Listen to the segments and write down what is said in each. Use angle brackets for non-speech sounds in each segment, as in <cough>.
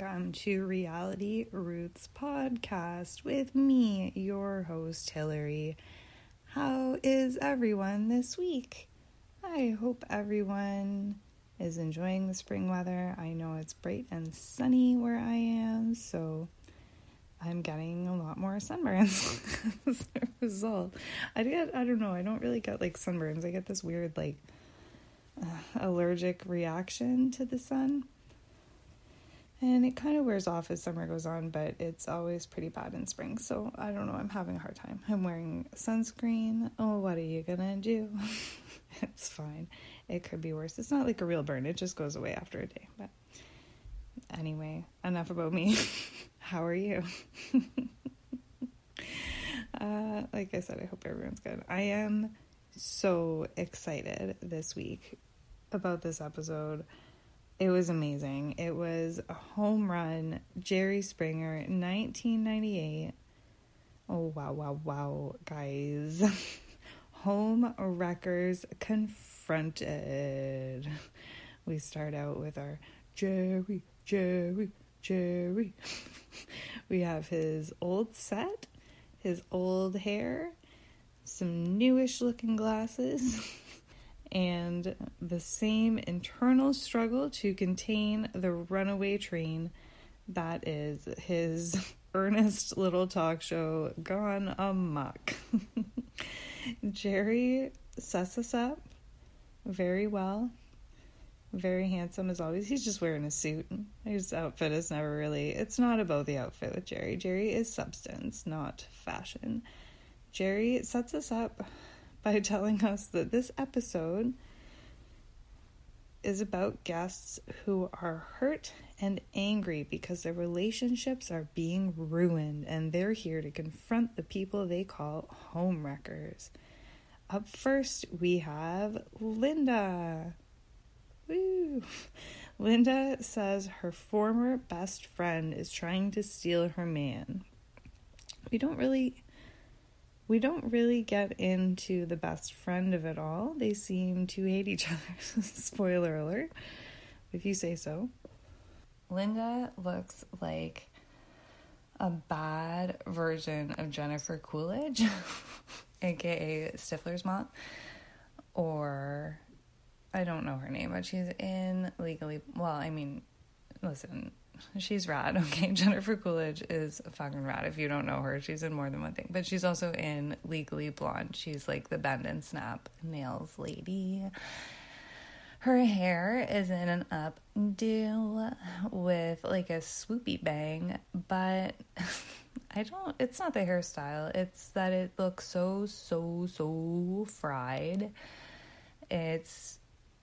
welcome to Reality Roots Podcast with me, your host, Hillary. How is everyone this week? I hope everyone is enjoying the spring weather. I know it's bright and sunny where I am, so I'm getting a lot more sunburns <laughs> as a result. I get, I don't know, I don't really get like sunburns. I get this weird, like, uh, allergic reaction to the sun and it kind of wears off as summer goes on, but it's always pretty bad in spring. So I don't know, I'm having a hard time. I'm wearing sunscreen. Oh, what are you gonna do? <laughs> it's fine. It could be worse. It's not like a real burn, it just goes away after a day. But anyway, enough about me. <laughs> How are you? <laughs> uh, like I said, I hope everyone's good. I am so excited this week about this episode. It was amazing. It was a home run. Jerry Springer, 1998. Oh, wow, wow, wow, guys. <laughs> home wreckers confronted. We start out with our Jerry, Jerry, Jerry. <laughs> we have his old set, his old hair, some newish looking glasses <laughs> and the same internal struggle to contain the runaway train that is his <laughs> earnest little talk show gone amok. <laughs> Jerry sets us up very well. Very handsome as always. He's just wearing a suit. His outfit is never really, it's not about the outfit with Jerry. Jerry is substance, not fashion. Jerry sets us up by telling us that this episode is about guests who are hurt and angry because their relationships are being ruined and they're here to confront the people they call homewreckers. Up first, we have Linda. Woo! Linda says her former best friend is trying to steal her man. We don't really we don't really get into the best friend of it all. They seem to hate each other. <laughs> Spoiler alert, if you say so. Linda looks like a bad version of Jennifer Coolidge, <laughs> aka Stifler's mom, or I don't know her name, but she's in Legally. Well, I mean, listen, She's rad. <laughs> Okay, Jennifer Coolidge is fucking rad. If you don't know her, she's in more than one thing. But she's also in Legally Blonde. She's like the bend and snap nails lady. Her hair is in an updo with like a swoopy bang, but <laughs> I don't, it's not the hairstyle. It's that it looks so, so, so fried. It's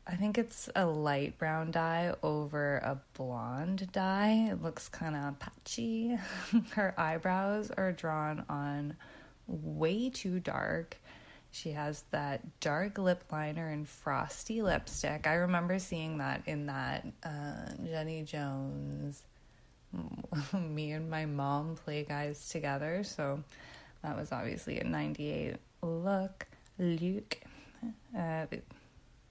I think it's a light brown dye over a blonde dye. It looks kind of patchy. <laughs> Her eyebrows are drawn on way too dark. She has that dark lip liner and frosty lipstick. I remember seeing that in that uh, Jenny Jones, <laughs> me and my mom play guys together. So that was obviously a 98 look. Luke. Uh,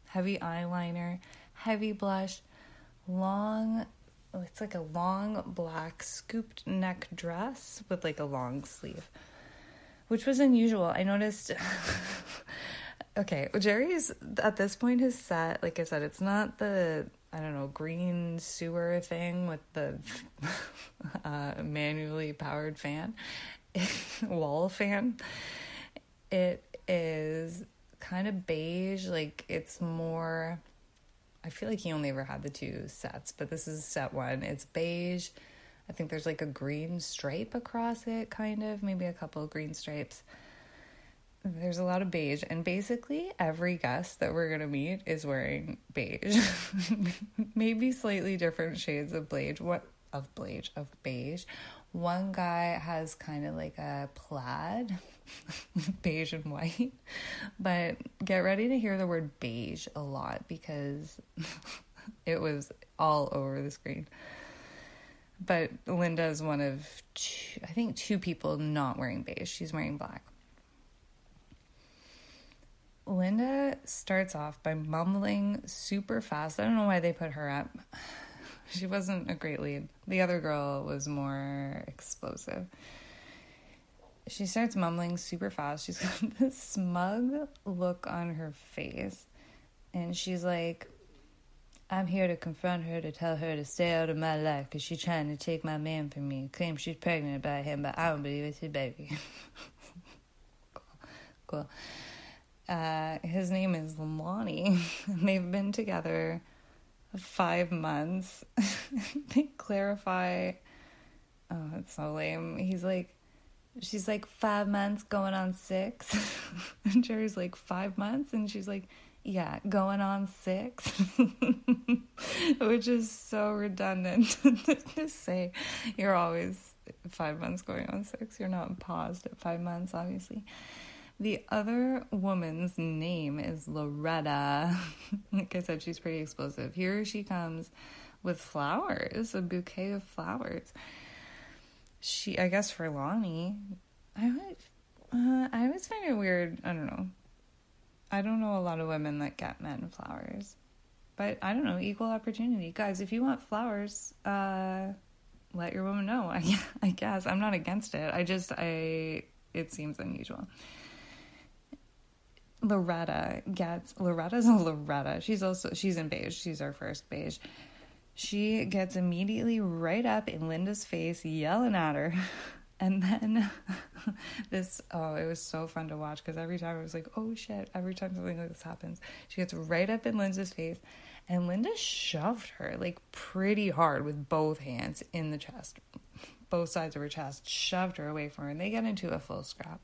heavy eyeliner, heavy blush, long it's like a long black scooped neck dress with like a long sleeve, which was unusual. I noticed. <laughs> okay, Jerry's at this point his set, like I said, it's not the I don't know green sewer thing with the <laughs> uh, manually powered fan, <laughs> wall fan. It is kind of beige. Like it's more. I feel like he only ever had the two sets, but this is set one. It's beige. I think there's like a green stripe across it, kind of, maybe a couple of green stripes. There's a lot of beige, and basically every guest that we're gonna meet is wearing beige. <laughs> maybe slightly different shades of beige. What of beige of beige? One guy has kind of like a plaid <laughs> beige and white. But get ready to hear the word beige a lot because <laughs> it was all over the screen. But Linda is one of, two, I think, two people not wearing beige. She's wearing black. Linda starts off by mumbling super fast. I don't know why they put her up. <sighs> she wasn't a great lead. The other girl was more explosive. She starts mumbling super fast. She's <laughs> got this smug look on her face. And she's like, I'm here to confront her to tell her to stay out of my life because she's trying to take my man from me. Claims she's pregnant by him, but I don't believe it's his baby. <laughs> cool. Uh, his name is Lonnie. <laughs> They've been together five months. they clarify. Oh, it's so lame. He's like, she's like five months going on six. <laughs> and Jerry's like five months, and she's like, yeah, going on six, <laughs> which is so redundant <laughs> to say. You're always five months going on six. You're not paused at five months, obviously. The other woman's name is Loretta. like I said, she's pretty explosive. Here she comes with flowers, a bouquet of flowers. She, I guess, for Lonnie, I would, uh, I always find it weird. I don't know I don't know a lot of women that get men flowers. But I don't know, equal opportunity. Guys, if you want flowers, uh let your woman know. <laughs> I I guess I'm not against it. I just I it seems unusual. Loretta gets Loretta's a Loretta. She's also she's in beige. She's our first beige. She gets immediately right up in Linda's face, yelling at her. <laughs> And then <laughs> this, oh, it was so fun to watch because every time I was like, oh shit, every time something like this happens, she gets right up in Linda's face. And Linda shoved her like pretty hard with both hands in the chest, both sides of her chest, shoved her away from her, and they get into a full scrap.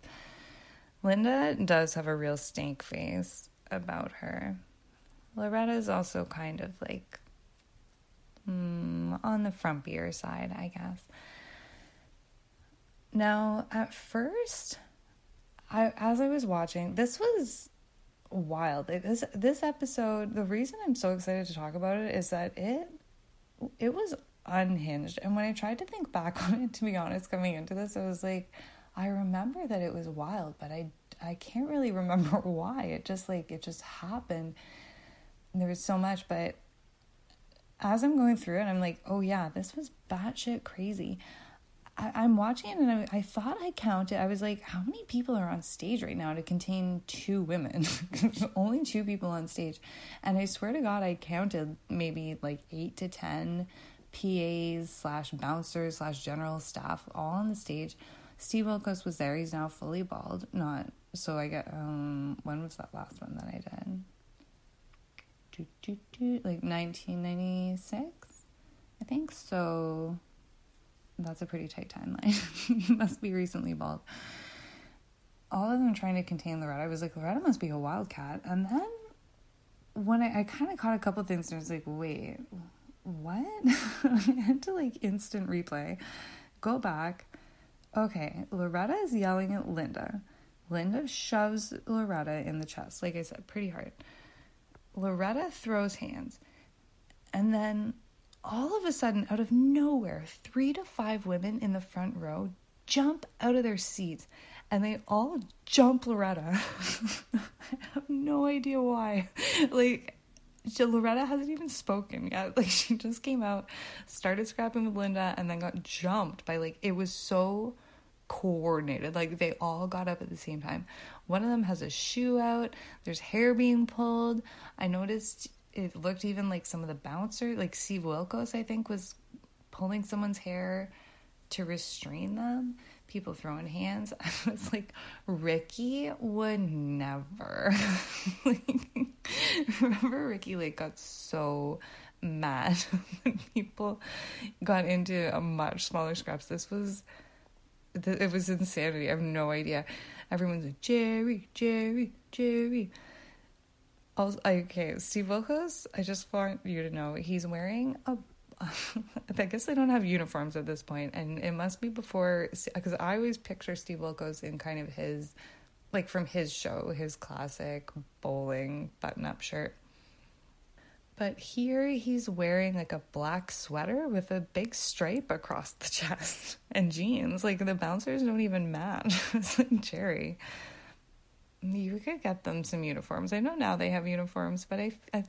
Linda does have a real stank face about her. Loretta is also kind of like mm, on the frumpier side, I guess. Now, at first, I as I was watching, this was wild. This this episode, the reason I'm so excited to talk about it is that it it was unhinged. And when I tried to think back <laughs> on it, to be honest, coming into this, I was like, I remember that it was wild, but I I can't really <laughs> remember why. It just like it just happened. And there was so much, but as I'm going through it, I'm like, oh yeah, this was batshit crazy. I, am watching it and I, I, thought I counted. I was like, how many people are on stage right now to contain two women? <laughs> only two people on stage. And I swear to God, I counted maybe like eight to 10 PAs slash bouncers slash general staff all on the stage. Steve Wilkos was there. He's now fully bald. Not so I get um when was that last one that I did? Do, do, do, like 1996, I think. So that's a pretty tight timeline. <laughs> must be recently bald. All of them trying to contain Loretta. I was like, Loretta must be a wildcat. And then when I, I kind of caught a couple things and I was like, wait, what? <laughs> I had to like instant replay, go back. Okay, Loretta is yelling at Linda. Linda shoves Loretta in the chest, like I said, pretty hard. Loretta throws hands. And then all of a sudden, out of nowhere, three to five women in the front row jump out of their seats and they all jump Loretta. <laughs> I have no idea why. Like, Loretta hasn't even spoken yet. <laughs> Like, she just came out, started scrapping with Linda, and then got jumped by, like, it was so coordinated. Like, they all got up at the same time. One of them has a shoe out, there's hair being pulled. I noticed it looked even like some of the bouncers, like Steve Wilkos, I think, was pulling someone's hair to restrain them. People throwing hands. <laughs> I was like, Ricki would never. <laughs> like, remember, Ricki Lake got so mad <laughs> when people got into a much smaller scraps. This was, it was insanity. I have no idea. Everyone's like, Jerry, Jerry, Jerry. Also, okay, Steve Wilkos, I just want you to know he's wearing a. <laughs> I guess they don't have uniforms at this point, and it must be before because I always picture Steve Wilkos in kind of his, like from his show, his classic bowling button-up shirt. But here he's wearing like a black sweater with a big stripe across the <laughs> chest and jeans. Like the bouncers don't even match. <laughs> it's like Jerry you could get them some uniforms. I know now they have uniforms, but I, I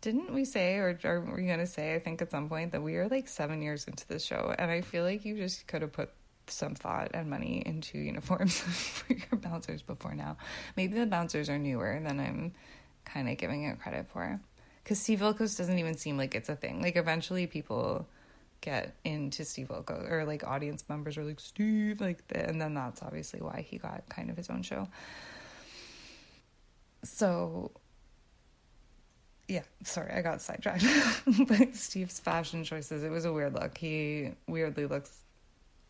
didn't we say, or are we going to say, I think at some point, that we are like seven years into the show, and I feel like you just could have put some thought and money into <laughs> uniforms for your bouncers before now. Maybe the bouncers are newer than I'm kind of giving it credit for. Because Steve Wilkos doesn't even seem like it's a thing. Like, eventually people get into Steve Wilkos, or like audience members are like, Steve, like, and then that's obviously why he got kind of his own show. So, yeah, sorry, I got sidetracked. <laughs> but Steve's fashion choices, it was a weird look. He weirdly looks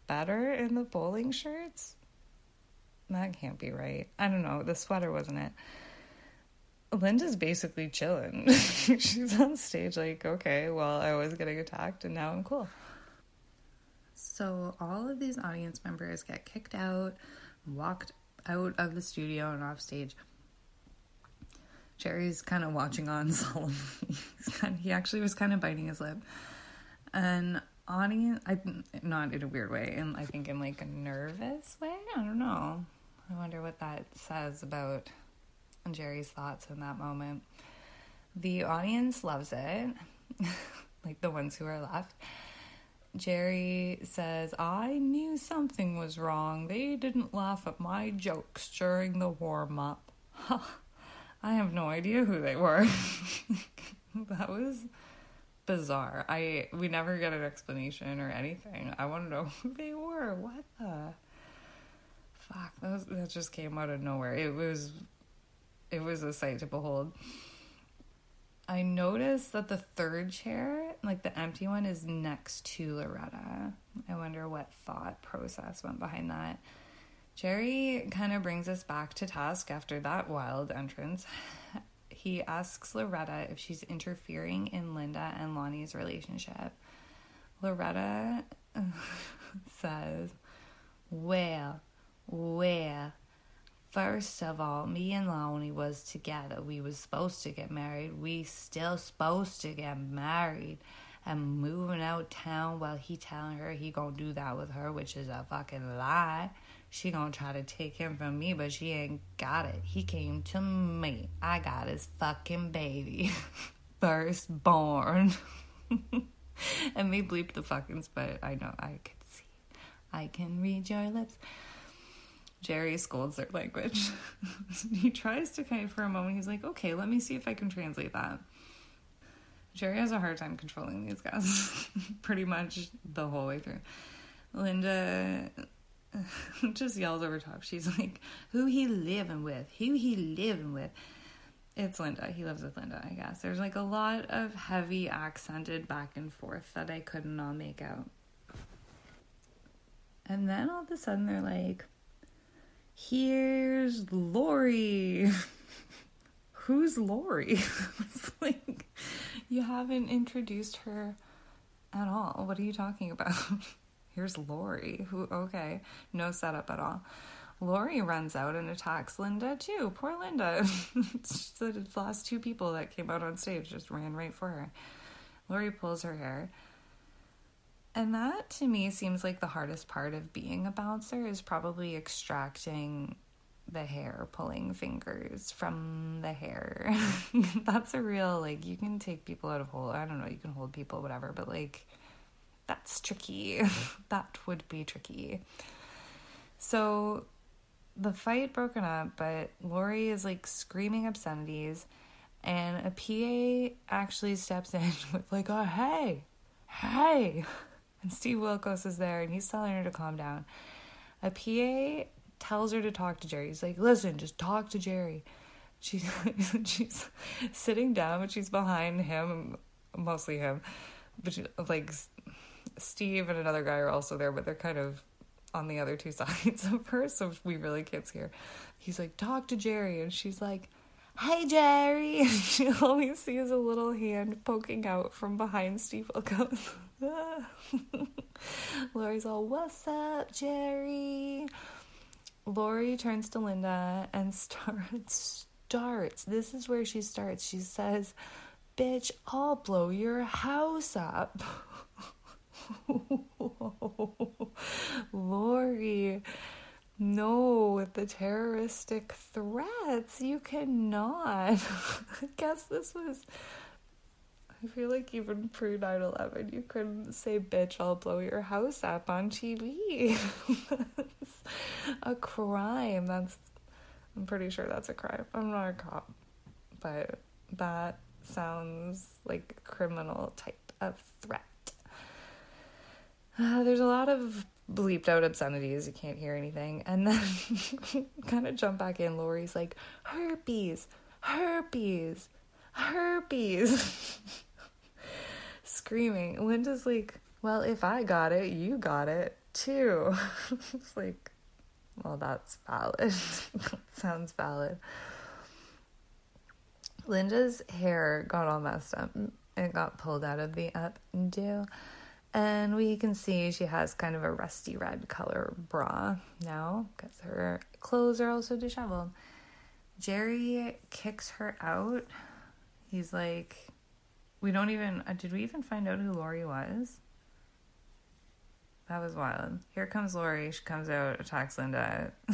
better in the bowling shirts. That can't be right. I don't know. The sweater wasn't it. Linda's basically chilling. <laughs> She's on stage, like, okay, well, I was getting attacked and now I'm cool. So, all of these audience members get kicked out, walked out of the studio and off stage. Jerry's kind of watching on <laughs> solemnly. he actually was kind of biting his lip. And audience, I not in a weird way, and I think in like a nervous way. I don't know. I wonder what that says about Jerry's thoughts in that moment. The audience loves it, <laughs> like the ones who are left. Jerry says, I knew something was wrong. They didn't laugh at my jokes during the warm up. <laughs> I have no idea who they were. <laughs> that was bizarre. I we never get an explanation or anything. I want to know who they were. What the fuck? That, was, that just came out of nowhere. It was it was a sight to behold. I noticed that the third chair, like the empty one, is next to Loretta. I wonder what thought process went behind that. Jerry kind of brings us back to task after that wild entrance. <sighs> He asks Loretta if she's interfering in Linda and Lonnie's relationship. Loretta <laughs> says, Well, well, first of all, me and Lonnie was together. We was supposed to get married. We still supposed to get married. And moving out town while he telling her he gonna do that with her, which is a fucking lie. She gonna try to take him from me, but she ain't got it. He came to me. I got his fucking baby. <laughs> Firstborn. <laughs> and they bleep the fuckings, but I know I could see. I can read your lips. Jerry scolds their language. <laughs> he tries to kind of, for a moment, he's like, okay, let me see if I can translate that. Jerry has a hard time controlling these guys <laughs> pretty much the whole way through. Linda <laughs> just yells over top. She's like, "Who he living with? Who he living with?" It's Linda. He lives with Linda, I guess. There's like a lot of heavy accented back and forth that I couldn't all make out. And then all of a sudden they're like, "Here's Lori." <laughs> Who's Lori? <laughs> it's like you haven't introduced her at all. What are you talking about? <laughs> Here's Lori, who, okay, no setup at all. Lori runs out and attacks Linda too. Poor Linda. the last two people that came out on stage just ran right for her. Lori pulls her hair. And that to me seems like the hardest part of being a bouncer is probably extracting the hair pulling fingers from the hair. <laughs> That's a real like you can take people out of hold. I don't know, you can hold people whatever, but like that's tricky. <laughs> that would be tricky. So the fight broken up, but Lori is like screaming obscenities, and a PA actually steps in <laughs> with like, "Oh hey, hey," and Steve Wilkos is there, and he's telling her to calm down. A PA tells her to talk to Jerry. He's like, "Listen, just talk to Jerry." <laughs> She's sitting down, but she's behind him, mostly him, but she, like Steve and another guy are also there, but they're kind of on the other two <laughs> sides of her, so we really can't see her. He's like, talk to Jerry, and she's like, hey Jerry. <laughs> And she always sees a little hand poking out from behind Steve Wilkos. <laughs> Lori's all, what's up, Jerry? Lori turns to Linda and <laughs> starts starts. This is where she starts. She says, Bitch, I'll blow your house up. <laughs> Lori, no, with the terroristic threats, you cannot. I guess this was I feel like even pre 9 11, you couldn't say, bitch, I'll blow your house up on TV. that's <laughs> a crime. That's, I'm pretty sure that's a crime. I'm not a cop, but that sounds like a criminal type of threat. Uh, there's a lot of bleeped out obscenities. You can't hear anything. And then <laughs> kind of jump back in. Lori's like, herpes, herpes, herpes. <laughs> Screaming. Linda's like, well, if I got it, you got it too. <laughs> it's like, well, that's valid. <laughs> sounds valid. Linda's hair got all messed up. Mm, it got pulled out of the updo. And we can see she has kind of a rusty red color bra now because her clothes are also disheveled. Jerry kicks her out. He's like, we don't even, uh, did we even find out who Lori was? That was wild. Here comes Lori. She comes out, attacks Linda, <laughs>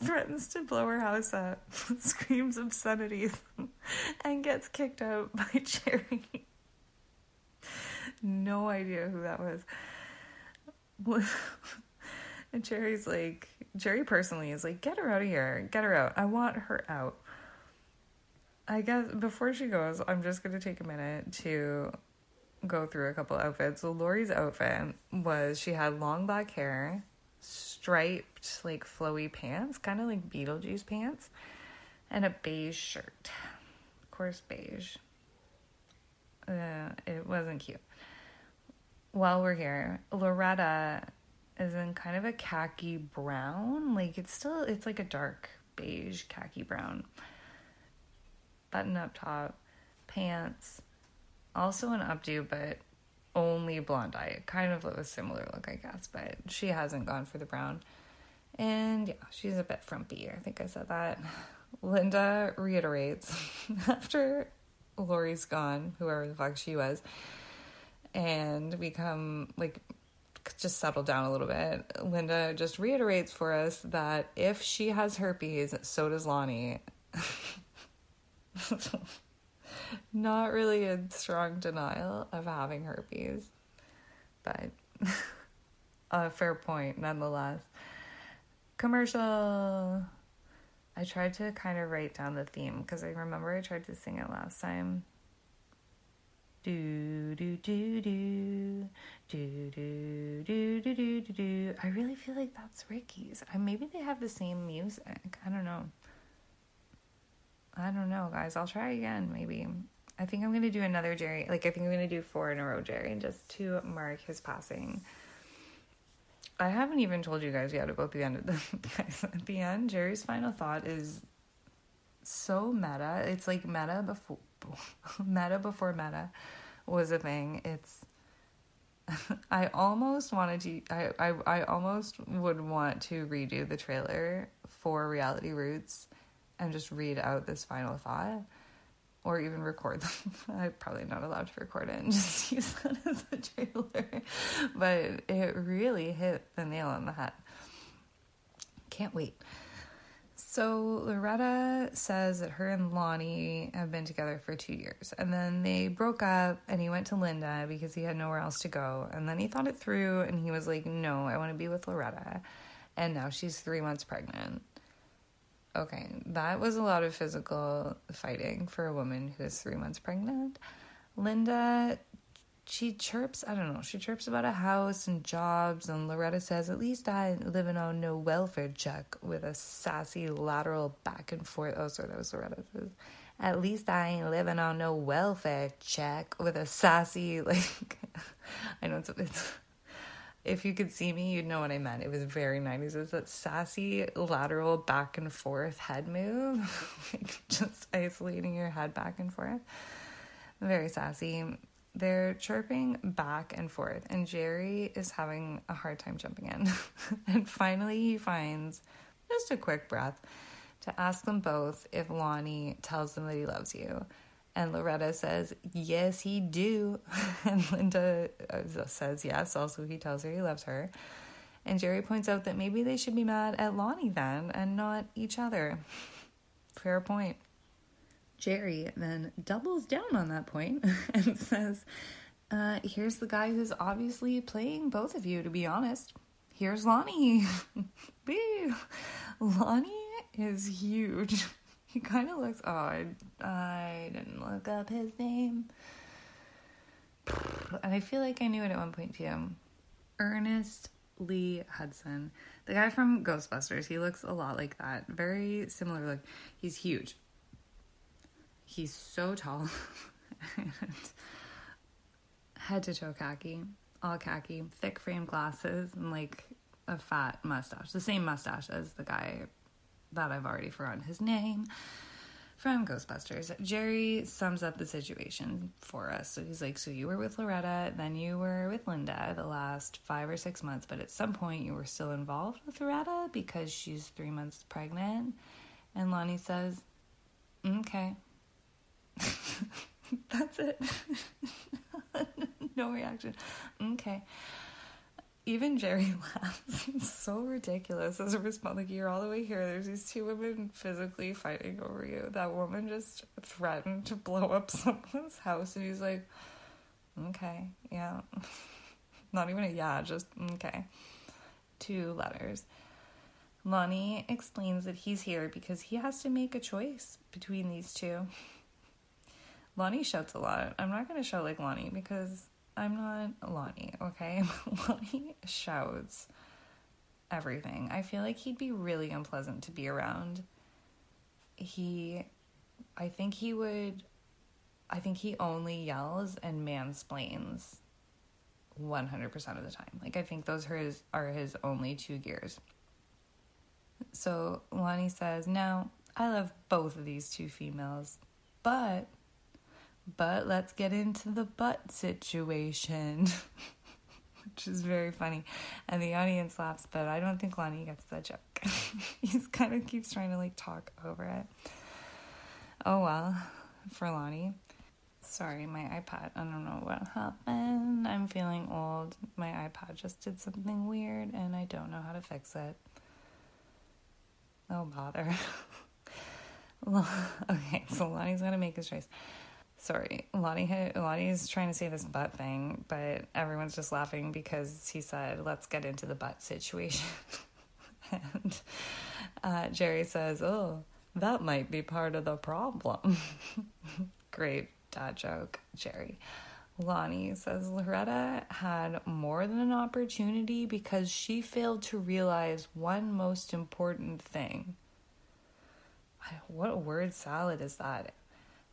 threatens to blow her house up, <laughs> screams obscenities, <laughs> and gets kicked out by Jerry no idea who that was. and Jerry's like, Jerry personally is like, get her out of here. Get her out. I want her out. I guess before she goes, I'm just going to take a minute to go through a couple outfits. So Lori's outfit was she had long black hair, striped, like flowy pants, kind of like Beetlejuice pants, and a beige shirt. Of course, beige. Uh, it wasn't cute while we're here, Loretta is in kind of a khaki brown. Like it's still it's like a dark beige khaki brown. Button up top, pants, also an updo, but only blonde eye. Kind of a similar look, I guess, but she hasn't gone for the brown. And yeah, she's a bit frumpy. I think I said that. <sighs> Linda reiterates <laughs> after Lori's gone, whoever the fuck she was and we come like just settle down a little bit. Linda just reiterates for us that if she has herpes, so does Lonnie. <laughs> <laughs> Not really a strong denial of having herpes, but <laughs> a fair point nonetheless. Commercial. I tried to kind of write down the theme because I remember I tried to sing it last time. Do do do do do do do do do do. I really feel like that's Ricki's. I, maybe they have the same music. I don't know. I don't know, guys. I'll try again. Maybe. I think I'm gonna do another Jerry. Like I think I'm gonna do four in a row Jerry, just to mark his passing. I haven't even told you guys yet about the end of the <laughs> guys. At the end, Jerry's final thought is so meta. It's like meta before <laughs> meta before meta was a thing. It's <laughs> I almost wanted to I, I I almost would want to redo the trailer for Reality Roots and just read out this final thought or even record them. <laughs> I'm probably not allowed to record it and <laughs> just use that as a trailer. But it really hit the nail on the head. Can't wait. So Loretta says that her and Lonnie have been together for two years. And then they broke up and he went to Linda because he had nowhere else to go. And then he thought it through and he was like, no, I want to be with Loretta. And now she's three months pregnant. Okay, that was a lot of physical fighting for a woman who is three months pregnant. Linda she chirps, I don't know, she chirps about a house and jobs, and Loretta says, At least I living on no welfare check with a sassy lateral back and forth. Oh, sorry, that was Loretta. At least I ain't living on no welfare check with a sassy, <laughs> like, I know it's, it's, if you could see me, you'd know what I meant. It was very 90s. It was that sassy lateral back and forth head move, <laughs> like just isolating your head back and forth. Very sassy they're chirping back and forth, and Jerry is having a hard time jumping in. <laughs> and finally, he finds just a quick breath to ask them both if Lonnie tells them that he loves you. And Loretta says, Yes, he do. <laughs> and Linda uh, says, Yes, also he tells her he loves her. And Jerry points out that maybe they should be mad at Lonnie then and not each other. Fair point. Jerry then doubles down on that point <laughs> and says, uh, Here's the guy who's obviously playing both of you, to be honest. Here's Lonnie. <laughs> Lonnie is huge. He kind of looks. Oh, I, didn't look up his name. And I feel like I knew it at one point too. Earnest Lee Hudson. The guy from Ghostbusters. He looks a lot like that. Very similar look. He's huge. He's so tall. <laughs> head to toe khaki, all khaki, thick frame glasses, and like a fat mustache. The same mustache as the guy that I've already forgotten his name from Ghostbusters. Jerry sums up the situation for us. So he's like, So you were with Loretta, then you were with Linda the last five or six months, but at some point you were still involved with Loretta because she's three months pregnant. And Lonnie says, Okay. <laughs> That's it. <laughs> no reaction. Okay even Jerry <laughs> laughs. It's so ridiculous as a response. Like you're all the way here. There's these two women physically fighting over you. That woman just threatened to blow up <laughs> someone's house, and he's like, "Okay, yeah." <laughs> Not even a yeah, just okay. Two letters. Lonnie explains that he's here because he has to make a choice between these two. Lonnie shouts a lot. I'm not going to shout like Lonnie because I'm not Lonnie, okay? <laughs> Lonnie shouts everything. I feel like he'd be really unpleasant to be around. He, I think he would, I think he only yells and mansplains 100% of the time. Like, I think those are his, are his only two gears. So Lonnie says, Now, I love both of these two females, but but let's get into the butt situation. <laughs> Which is very funny. And the audience laughs, but I don't think Lonnie gets that joke. <laughs> He's kind of keeps trying to like talk over it. Oh well, for Lonnie. Sorry, my iPad. I don't know what happened. I'm feeling old. My iPad just did something weird and I don't know how to fix it. Oh bother. <laughs> okay, so Lonnie's gonna make his choice sorry, Lonnie Lonnie's trying to say this butt thing, but everyone's just laughing because he said, "Let's get into the butt situation." <laughs> and uh, Jerry says, "Oh, that might be part of the problem." <laughs> Great dad joke, Jerry. Lonnie says Loretta had more than an opportunity because she failed to realize one most important thing. What word salad is that?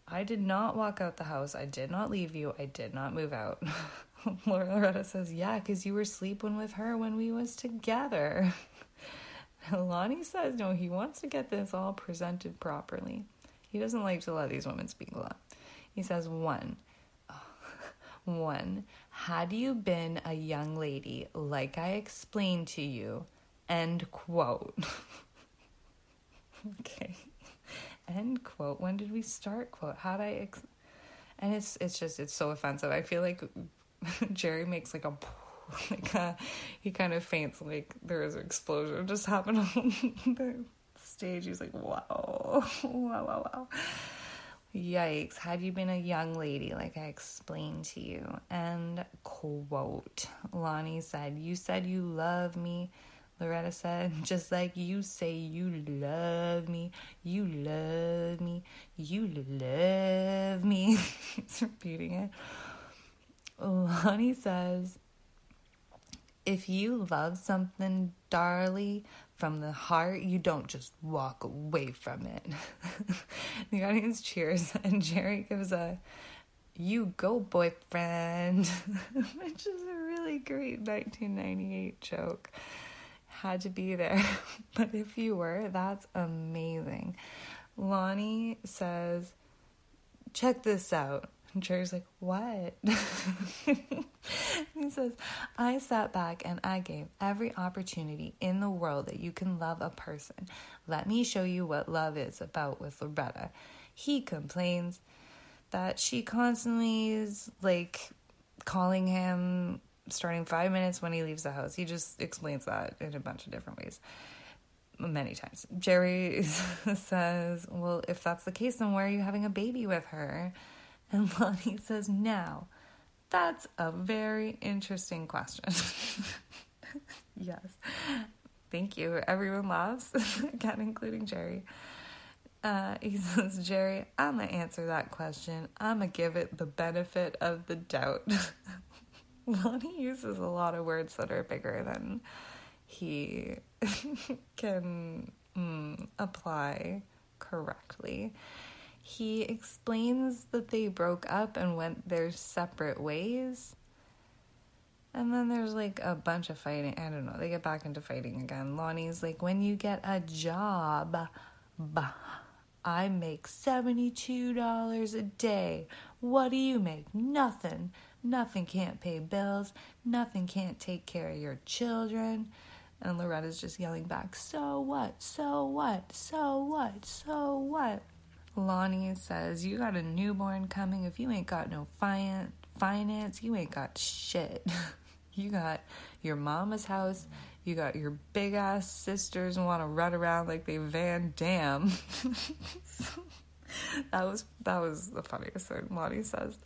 I did not walk out the house. I did not leave you. I did not move out. <laughs> Laura Loretta says, Yeah, because you were sleeping with her when we was together. <laughs> Lonnie says, No, he wants to get this all presented properly. He doesn't like to let these women speak a lot. He says, One, <laughs> one, had you been a young lady like I explained to you, end quote. okay end quote. When did we start quote? How did I? Ex-? And it's it's just it's so offensive. I feel like <laughs> Jerry makes like a <laughs> like a, he kind of faints like there is an explosion just happened on <laughs> the stage. He's like, wow, wow, wow, wow. Yikes, had you been a young lady, like I explained to you. And quote, Lonnie said, You said you love me Loretta said, <laughs> just like you say you love me, you love me, you love me. <laughs> He's repeating it. Lonnie says, if you love something, darling, from the heart, you don't just walk away from it. <laughs> the audience cheers, and Jerry gives a you go, boyfriend, which is a really great 1998 joke had to be there. <laughs> but if you were, that's amazing. Lonnie says, check this out. And Jerry's like, what? <laughs> he says, I sat back and I gave every opportunity in the world that you can love a person. Let me show you what love is about with Loretta. He complains that she constantly is like calling him starting five minutes when he leaves the house. He just explains that in a bunch of different ways. many times. Jerry <laughs> says, Well, if that's the case, then why are you having a baby with her? And <laughs> Lonnie says, Now, that's a very interesting question. <laughs> yes. Thank you. Everyone laughs, again, including Jerry. Uh, he says, Jerry, I'm going to answer that question. I'm going to give it the benefit of the doubt. Lonnie uses a lot of words that are bigger than he <laughs> can mm, apply correctly. He explains that they broke up and went their separate ways. And then there's like a bunch of fighting. I don't know. They get back into fighting again. Lonnie's like, when you get a job, bah, I make $72 a day. What do you make? Nothing. Nothing can't pay bills. Nothing can't take care of your children. And Loretta's just yelling back, So what? So what? So what? So what? Lonnie says, You got a newborn coming. If you ain't got no fi- finance, you ain't got shit. <laughs> you got your mama's house. You got your big ass sisters and want to run around like they Van Damme. <laughs> that was that was the funniest thing Lonnie says.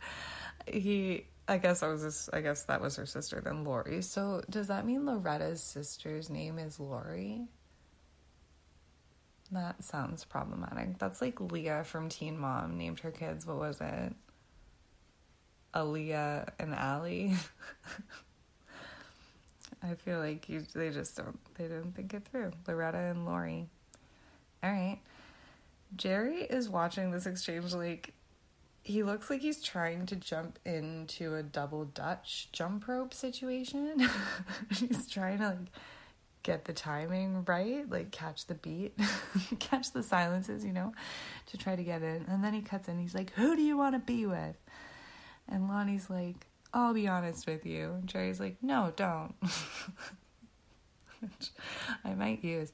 He I guess I was just, I guess that was her sister then Lori. So does that mean Loretta's sister's name is Lori? That sounds problematic. That's like Leah from Teen Mom named her kids. What was it? Aaliyah and Allie. <laughs> I feel like you, they just don't, they didn't think it through. Loretta and Lori. All right. Jerry is watching this exchange like he looks like he's trying to jump into a double dutch jump rope situation. <laughs> he's trying to like get the timing right, like catch the beat, <laughs> catch the silences, you know, to try to get in. And then he cuts in. He's like, "Who do you want to be with?" And Lonnie's like, "I'll be honest with you." And Jerry's like, "No, don't." <laughs> I might use.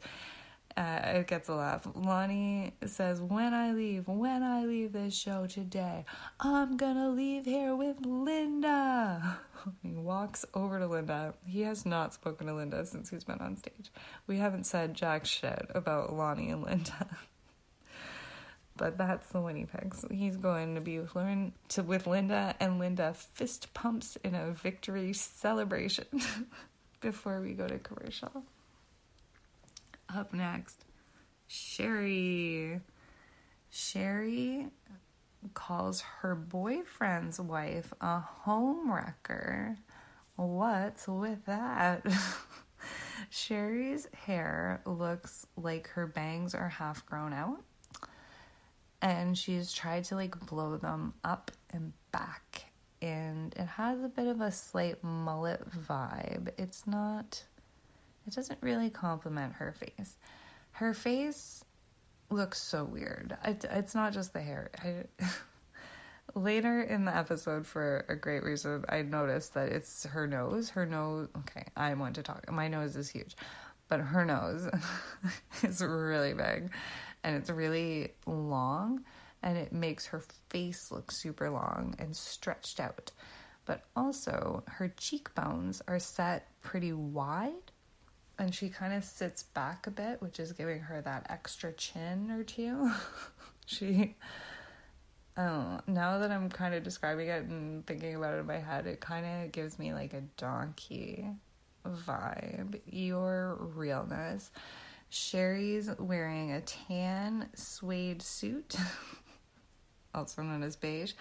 Uh, it gets a laugh. Lonnie says, When I leave, when I leave this show today, I'm gonna leave here with Linda. <laughs> he walks over to Linda. He has not spoken to Linda since he's been on stage. We haven't said jack shit about Lonnie and Linda. <laughs> but that's the one he. He's going to be with, Lauren, to, with Linda, and Linda fist pumps in a victory celebration <laughs> before we go to commercial. Up next, Sherry. Sherry calls her boyfriend's wife a home wrecker. What's with that? <laughs> Sherry's hair looks like her bangs are half grown out, and she's tried to like blow them up and back, and it has a bit of a slight mullet vibe. It's not it doesn't really complement her face. Her face looks so weird. It, it's not just the hair. I, <laughs> later in the episode, for a great reason, I noticed that it's her nose. Her nose, okay, I want to talk. My nose is huge, but her nose <laughs> is really big and it's really long and it makes her face look super long and stretched out. But also, her cheekbones are set pretty wide and she kind of sits back a bit, which is giving her that extra chin or two. <laughs> she, oh, now that I'm kind of describing it and thinking about it in my head, it kind of gives me like a donkey vibe. Your realness. Sherry's wearing a tan suede suit, <laughs> also known as beige,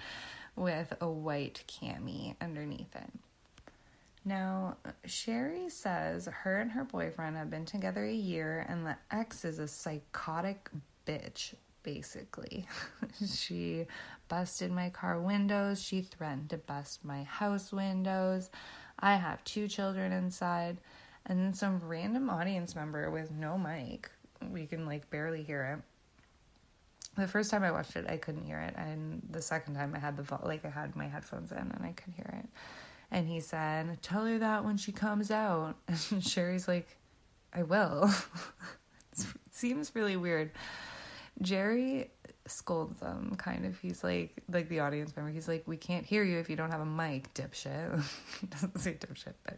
with a white cami underneath it. Now, Sherry says her and her boyfriend have been together a year, and the ex is a psychotic bitch, basically. <laughs> she busted my car windows, she threatened to bust my house windows. I have two children inside, and then some random audience member with no mic. We can like barely hear it. The first time I watched it, I couldn't hear it, and the second time I had the like I had my headphones in and I could hear it and he said, Tell her that when she comes out. <laughs> And Sherry's like, I will. <laughs> it seems really weird. Jerry scolds them kind of. He's like like the audience member, he's like, We can't hear you if you don't have a mic, dipshit. <laughs> he doesn't say dipshit, but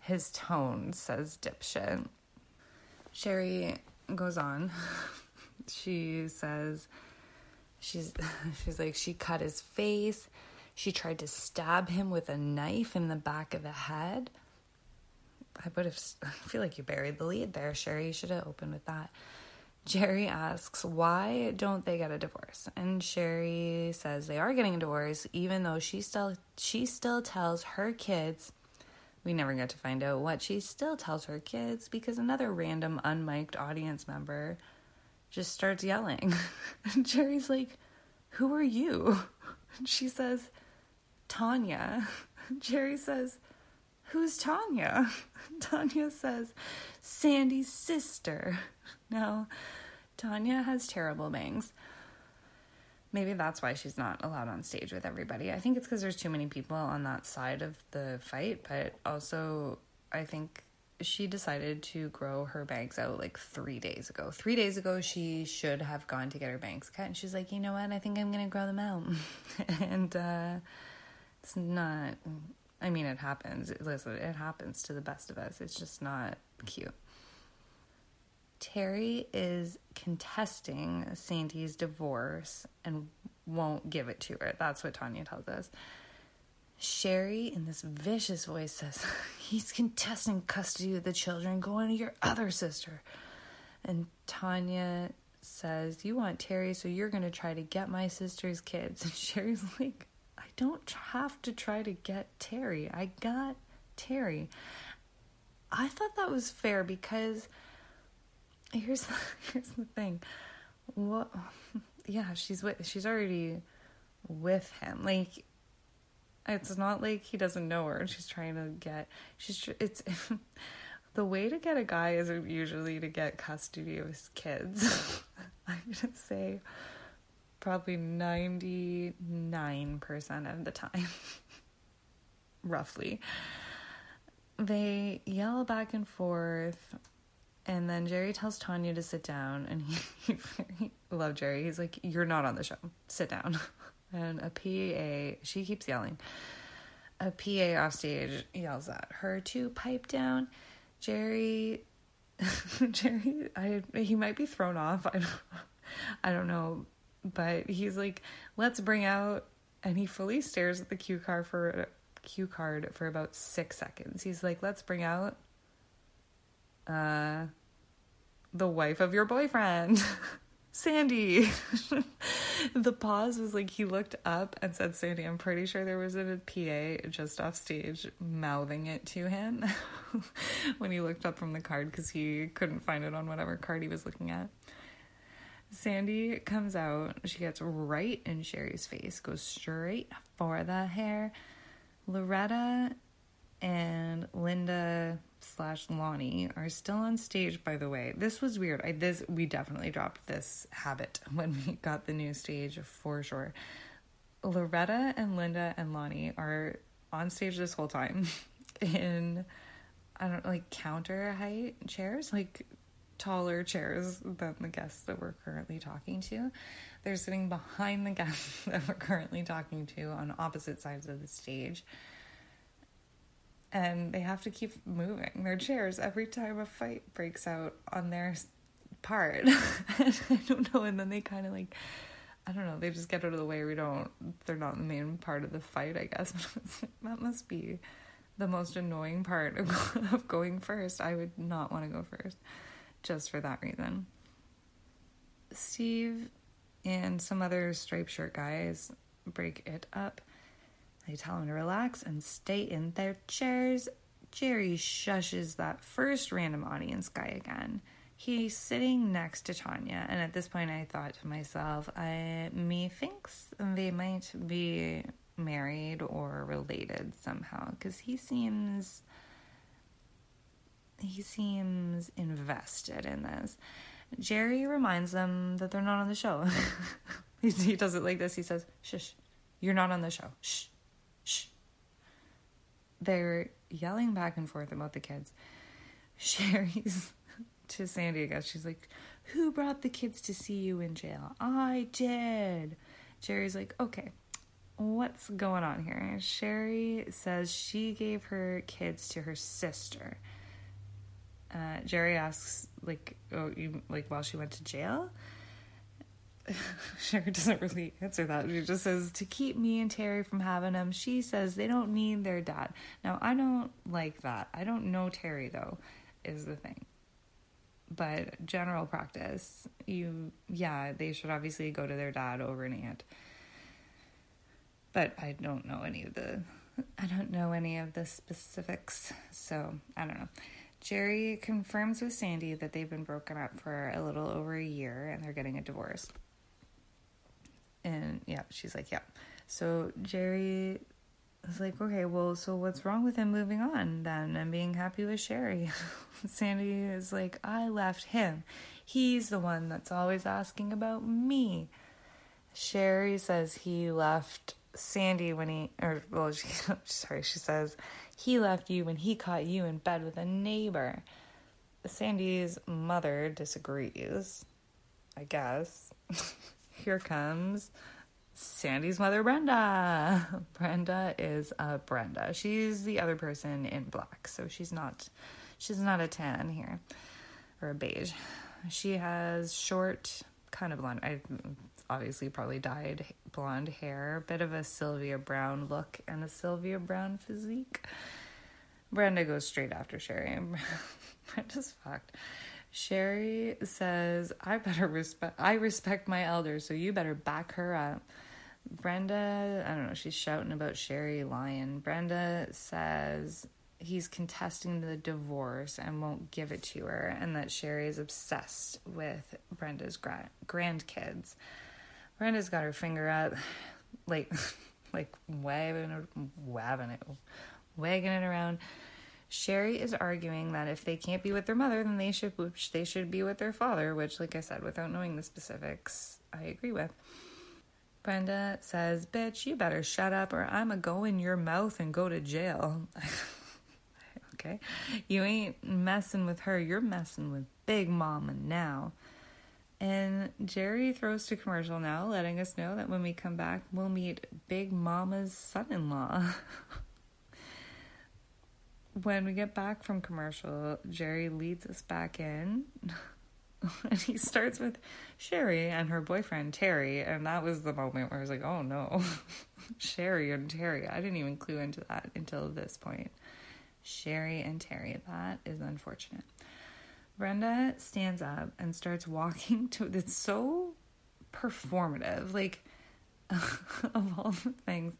his tone says dipshit. Sherry goes on. she says she's she's like she cut his face. She tried to stab him with a knife in the back of the head. I would have <laughs> I feel like you buried the lead there, Sherry. You should have opened with that. Jerry asks, why don't they get a divorce? And Sherry says they are getting a divorce, even though she still she still tells her kids we never get to find out what she still tells her kids because another random unmiked audience member just starts yelling. <laughs> Jerry's like, Who are you? And <laughs> she says, Tanya. <laughs> Jerry says, Who's Tanya? <laughs> Tanya says, Sandy's sister. <laughs> Now, Tanya has terrible bangs. Maybe that's why she's not allowed on stage with everybody. I think it's because there's too many people on that side of the fight, but also I think she decided to grow her bangs out like three days ago. Three days ago, she should have gone to get her bangs cut, and she's like, you know what? I think I'm gonna grow them out. and uh, it's not. I mean, it happens. Listen, it happens to the best of us. It's just not cute. Terry is contesting Sandy's divorce and won't give it to her. That's what Tanya tells us. Sherry, in this vicious voice, says, <laughs> He's contesting custody of the children, going to your other sister. And Tanya says, You want Terry, so you're going to try to get my sister's kids. <laughs> And Sherry's like, I don't have to try to get Terry. I got Terry. I thought that was fair because here's the, <laughs> here's the thing. What? <laughs> Yeah, she's with. She's already with him. Like, it's not like he doesn't know her. She's trying to get. She's. It's. <laughs> the way to get a guy is usually to get custody of his kids. I'm gonna say probably 99% of the time, <laughs> roughly. They yell back and forth. And then Jerry tells Tanya to sit down, and he, <laughs> he love Jerry. He's like, "You're not on the show. Sit down." <laughs> And a PA, she keeps yelling. A PA off stage yells at her to pipe down. Jerry, Jerry, I he might be thrown off. I don't, I don't know, but he's like, "Let's bring out," and he fully stares at the cue card for cue card for about six seconds. He's like, "Let's bring out." uh, the wife of your boyfriend, <laughs> Sandy. <laughs> the pause was like he looked up and said Sandy. I'm pretty sure there was a PA just off stage mouthing it to him <laughs> when he looked up from the card because he couldn't find it on whatever card he was looking at. Sandy comes out. She gets right in Sherry's face, goes straight for the hair. Loretta and Linda slash Lonnie are still on stage. By the way, this was weird. I this we definitely dropped this habit <laughs> when we got the new stage for sure. Loretta and Linda and Lonnie are on stage this whole time <laughs> in I don't like counter height chairs, like taller chairs than the guests that we're currently talking to. They're sitting behind the guests <laughs> that we're currently talking to on opposite sides of the stage and they have to keep moving their chairs every time a fight breaks out on their part. <laughs> I don't know, and then they kind of like, I don't know, they just get out of the way. We don't, they're not the main part of the fight, I guess. <laughs> that must be the most annoying part of, of going first. I would not want to go first just for that reason. Steve and some other striped shirt guys break it up they tell him to relax and stay in their chairs. Jerry shushes that first random audience guy again. He's sitting next to Tanya, and at this point, I thought to myself, I methinks they might be married or related somehow because he seems he seems invested in this. Jerry reminds them that they're not on the show. <laughs> he, he does it like this. He says, "Shush, you're not on the show. Shh." shh. They're yelling back and forth about the kids. <laughs> Sherry's to Sandy, I. She's like, Who brought the kids to see you in jail? I did. Jerry's like, Okay, what's going on here? Sherry says she gave her kids to her sister. Uh, Jerry asks, like, oh, you like while she went to jail. <laughs> Sherry doesn't really answer that. She just says to keep me and Terry from having them. She says they don't need their dad. Now I don't like that. I don't know Terry though, is the thing. But general practice, you yeah, they should obviously go to their dad over an aunt. But I don't know any of the I don't know any of the specifics, so I don't know. Jerry confirms with Sandy that they've been broken up for a little over a year and they're getting a divorce. And yeah, she's like, yeah. So Jerry is like, okay, well, so what's wrong with him moving on then and being happy with Sherry? <laughs> Sandy is like, I left him. He's the one that's always asking about me. Sherry says he left Sandy when he, or well, <laughs> she, sorry, she says he left you when he caught you in bed with a neighbor. Sandy's mother disagrees, I guess. <laughs> Here comes Sandy's mother, Brenda. <laughs> Brenda is a Brenda. She's the other person in black, so she's not she's not a tan here or a beige. She has short, kind of blonde. I obviously probably dyed blonde hair, bit of a Sylvia Browne look and a Sylvia Browne physique. Brenda goes straight after Sherry. <laughs> Brenda's fucked. Sherry says, "I better respect. I respect my elders, so you better back her up." Brenda, I don't know. She's shouting about Sherry Lyon. Brenda says he's contesting the divorce and won't give it to her, and that Sherry is obsessed with Brenda's gra- grandkids. Brenda's got her finger up, like, <laughs> like waving, it, wagging it, wagging it around. Sherry is arguing that if they can't be with their mother, then they should they should be with their father. Which, like I said, without knowing the specifics, I agree with. Brenda says, "Bitch, you better shut up, or I'ma go in your mouth and go to jail." <laughs> okay, you ain't messing with her. You're messing with Big Mama now. And Jerry throws to commercial now, letting us know that when we come back, we'll meet Big Mama's son in law. <laughs> when we get back from commercial, Jerry leads us back in. <laughs> and he starts with Sherry and her boyfriend Terry, and that was the moment where I was like, "Oh no, <laughs> Sherry and Terry." I didn't even clue into that until this point. Sherry and Terry. That is unfortunate. Brenda stands up and starts walking <laughs> to it's so performative. Like <laughs> of all the things.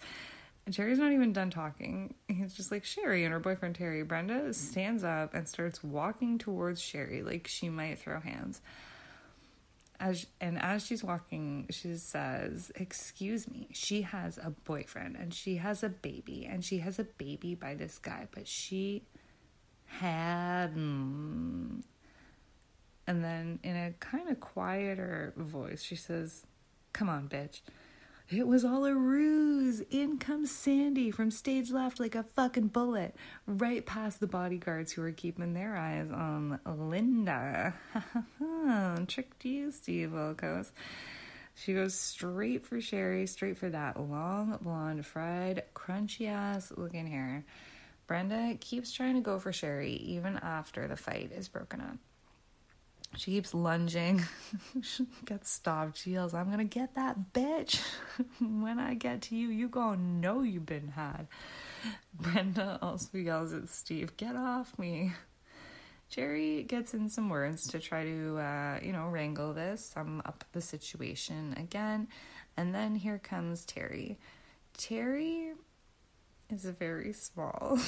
Jerry's not even done talking. He's just like Sherry and her boyfriend Terry. Brenda stands up and starts walking towards Sherry like she might throw hands. As and as she's walking, she says, "Excuse me. She has a boyfriend and she has a baby and she has a baby by this guy, but she had mm, and then in a kind of quieter voice, she says, Come on, bitch. It was all a ruse. In comes Sandy from stage left like a fucking bullet, right past the bodyguards who were keeping their eyes on Linda. <laughs> Tricked you, Steve Wilkos. She goes straight for Sherry, straight for that long, blonde, fried, crunchy ass looking hair. Brenda keeps trying to go for Sherry even after the fight is broken up. She keeps lunging, <laughs> she gets stopped. She yells, I'm gonna get that bitch. <laughs> when I get to you, you gonna know you've been had. Brenda also yells at Steve, Get off me. Jerry gets in some words to try to, uh, you know, wrangle this, sum up the situation again. And then here comes Terry. Terry is very small.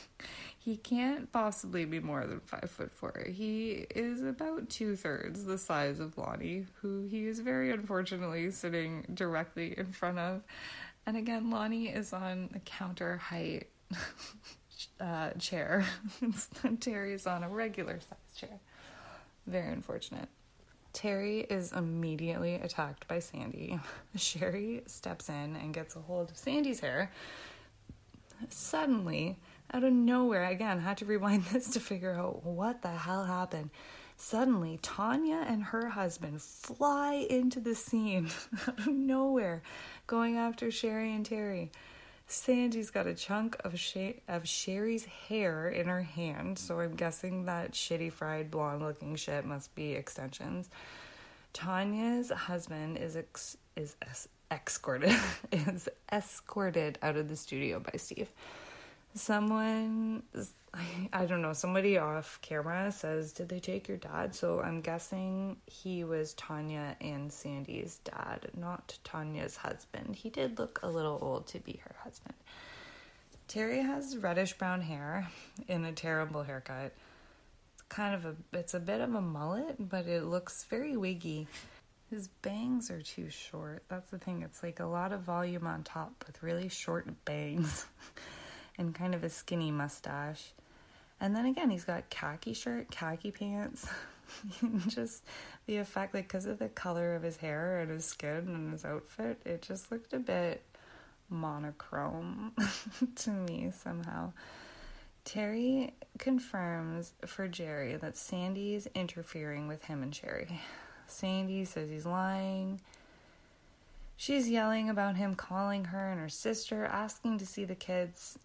<laughs> he can't possibly be more than five foot four. He is about two thirds the size of Lonnie, who he is very unfortunately sitting directly in front of. And again, Lonnie is on a counter height <laughs> uh, chair. <laughs> Terry is on a regular size chair. Very unfortunate. Terry is immediately attacked by Sandy. Sherry steps in and gets a hold of Sandy's hair suddenly, out of nowhere, again, had to rewind <laughs> this to figure out what the hell happened. Suddenly, Tanya and her husband fly into the scene <laughs> out of nowhere, going after Sherry and Terry. Sandy's got a chunk of of Sherry's hair in her hand, so I'm guessing that shitty fried blonde looking shit must be extensions. Tanya's husband is ex- is escorted <laughs> is escorted out of the studio by Steve. Someone I, don't know, somebody off camera says, Did they take your dad? So I'm guessing he was Tanya and Sandy's dad, not Tanya's husband. He did look a little old to be her husband. Terry has reddish brown hair in a terrible haircut. It's kind of a it's a bit of a mullet, but it looks very wiggy. His bangs are too short. That's the thing. It's like a lot of volume on top with really short bangs <laughs> and kind of a skinny mustache. And then again, he's got khaki shirt, khaki pants. <laughs> just the effect, like, because of the color of his hair and his skin and his outfit, it just looked a bit monochrome <laughs> to me somehow. Terry confirms for Jerry that Sandy's interfering with him and Sherry. Sandy says he's lying. She's yelling about him calling her and her sister, asking to see the kids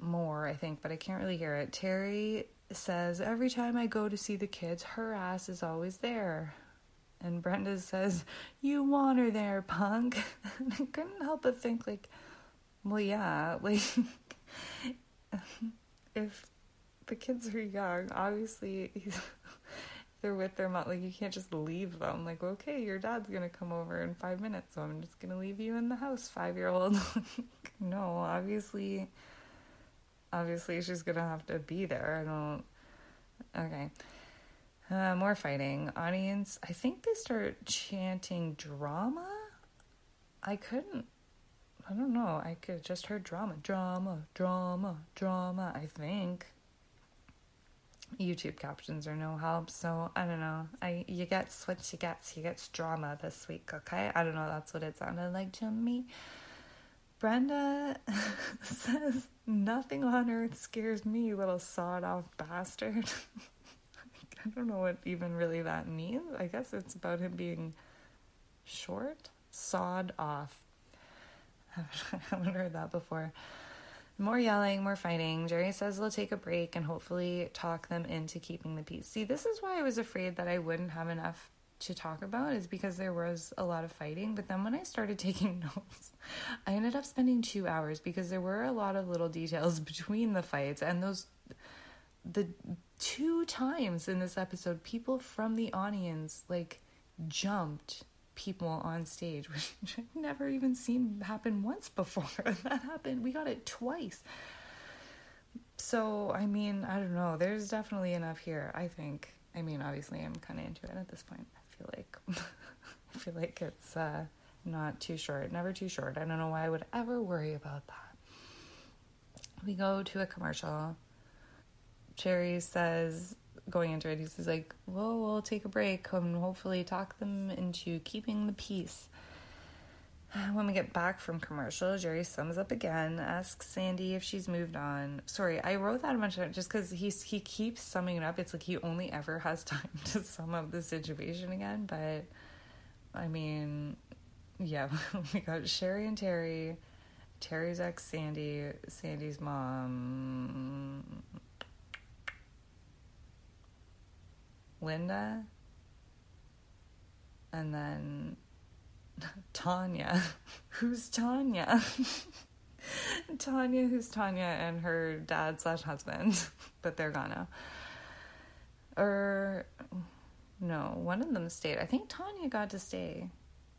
more, I think, but I can't really hear it. Terry says, Every time I go to see the kids, her ass is always there. And Brenda says, You want her there, punk. And <laughs> I couldn't help but think, like, well, yeah, <laughs> like, if the kids are young, obviously, they're with their mom. Like, you can't just leave them. Like, okay, your dad's gonna come over in five minutes, so I'm just gonna leave you in the house, five year old. <laughs> no, obviously obviously she's gonna have to be there. I don't. Okay. Uh, more fighting. Audience, I think they start chanting drama. I couldn't. I don't know. I could just heard drama, drama, drama, drama. I think. YouTube captions are no help, so I don't know. I you get what you get. You get drama this week, okay? I don't know. That's what it sounded like to me. Brenda <laughs> says, Nothing on earth scares me, little sawed off bastard. <laughs> I don't know what even really that means. I guess it's about him being short, sawed off. <laughs> I haven't heard that before. More yelling, more fighting. Jerry says they'll take a break and hopefully talk them into keeping the peace. See, this is why I was afraid that I wouldn't have enough to talk about is because there was a lot of fighting. But then when I started <laughs> taking notes, I ended up spending two hours because there were a lot of little details <laughs> between the fights and those the two times in this episode people from the audience like jumped people on stage <laughs> which I've never even seen happen once before <laughs> that happened we got it twice so i mean i don't know there's definitely enough here i think i mean obviously i'm kind of into it at this point I feel like <laughs> I feel like it's uh, not too short, never too short. I don't know why I would ever worry about that. We go to a commercial. Jerry says, going into it, he's like, "Well, we'll take a break and hopefully talk them into keeping the peace." <sighs> When we get back from commercial, Jerry sums up again, asks Sandy if she's moved on. Sorry, I wrote that a bunch of times just because he's he keeps summing it up. It's like he only ever has <laughs> time to sum up the situation again. But I mean, yeah, <laughs> we got Sherry and Terry, Terry's ex Sandy, Sandy's mom, Linda, and then <laughs> Tanya. <laughs> Who's Tanya? <laughs> Tanya, who's Tanya, and her dad slash husband, but they're gone now. Or no, one of them stayed. I think Tanya got to stay.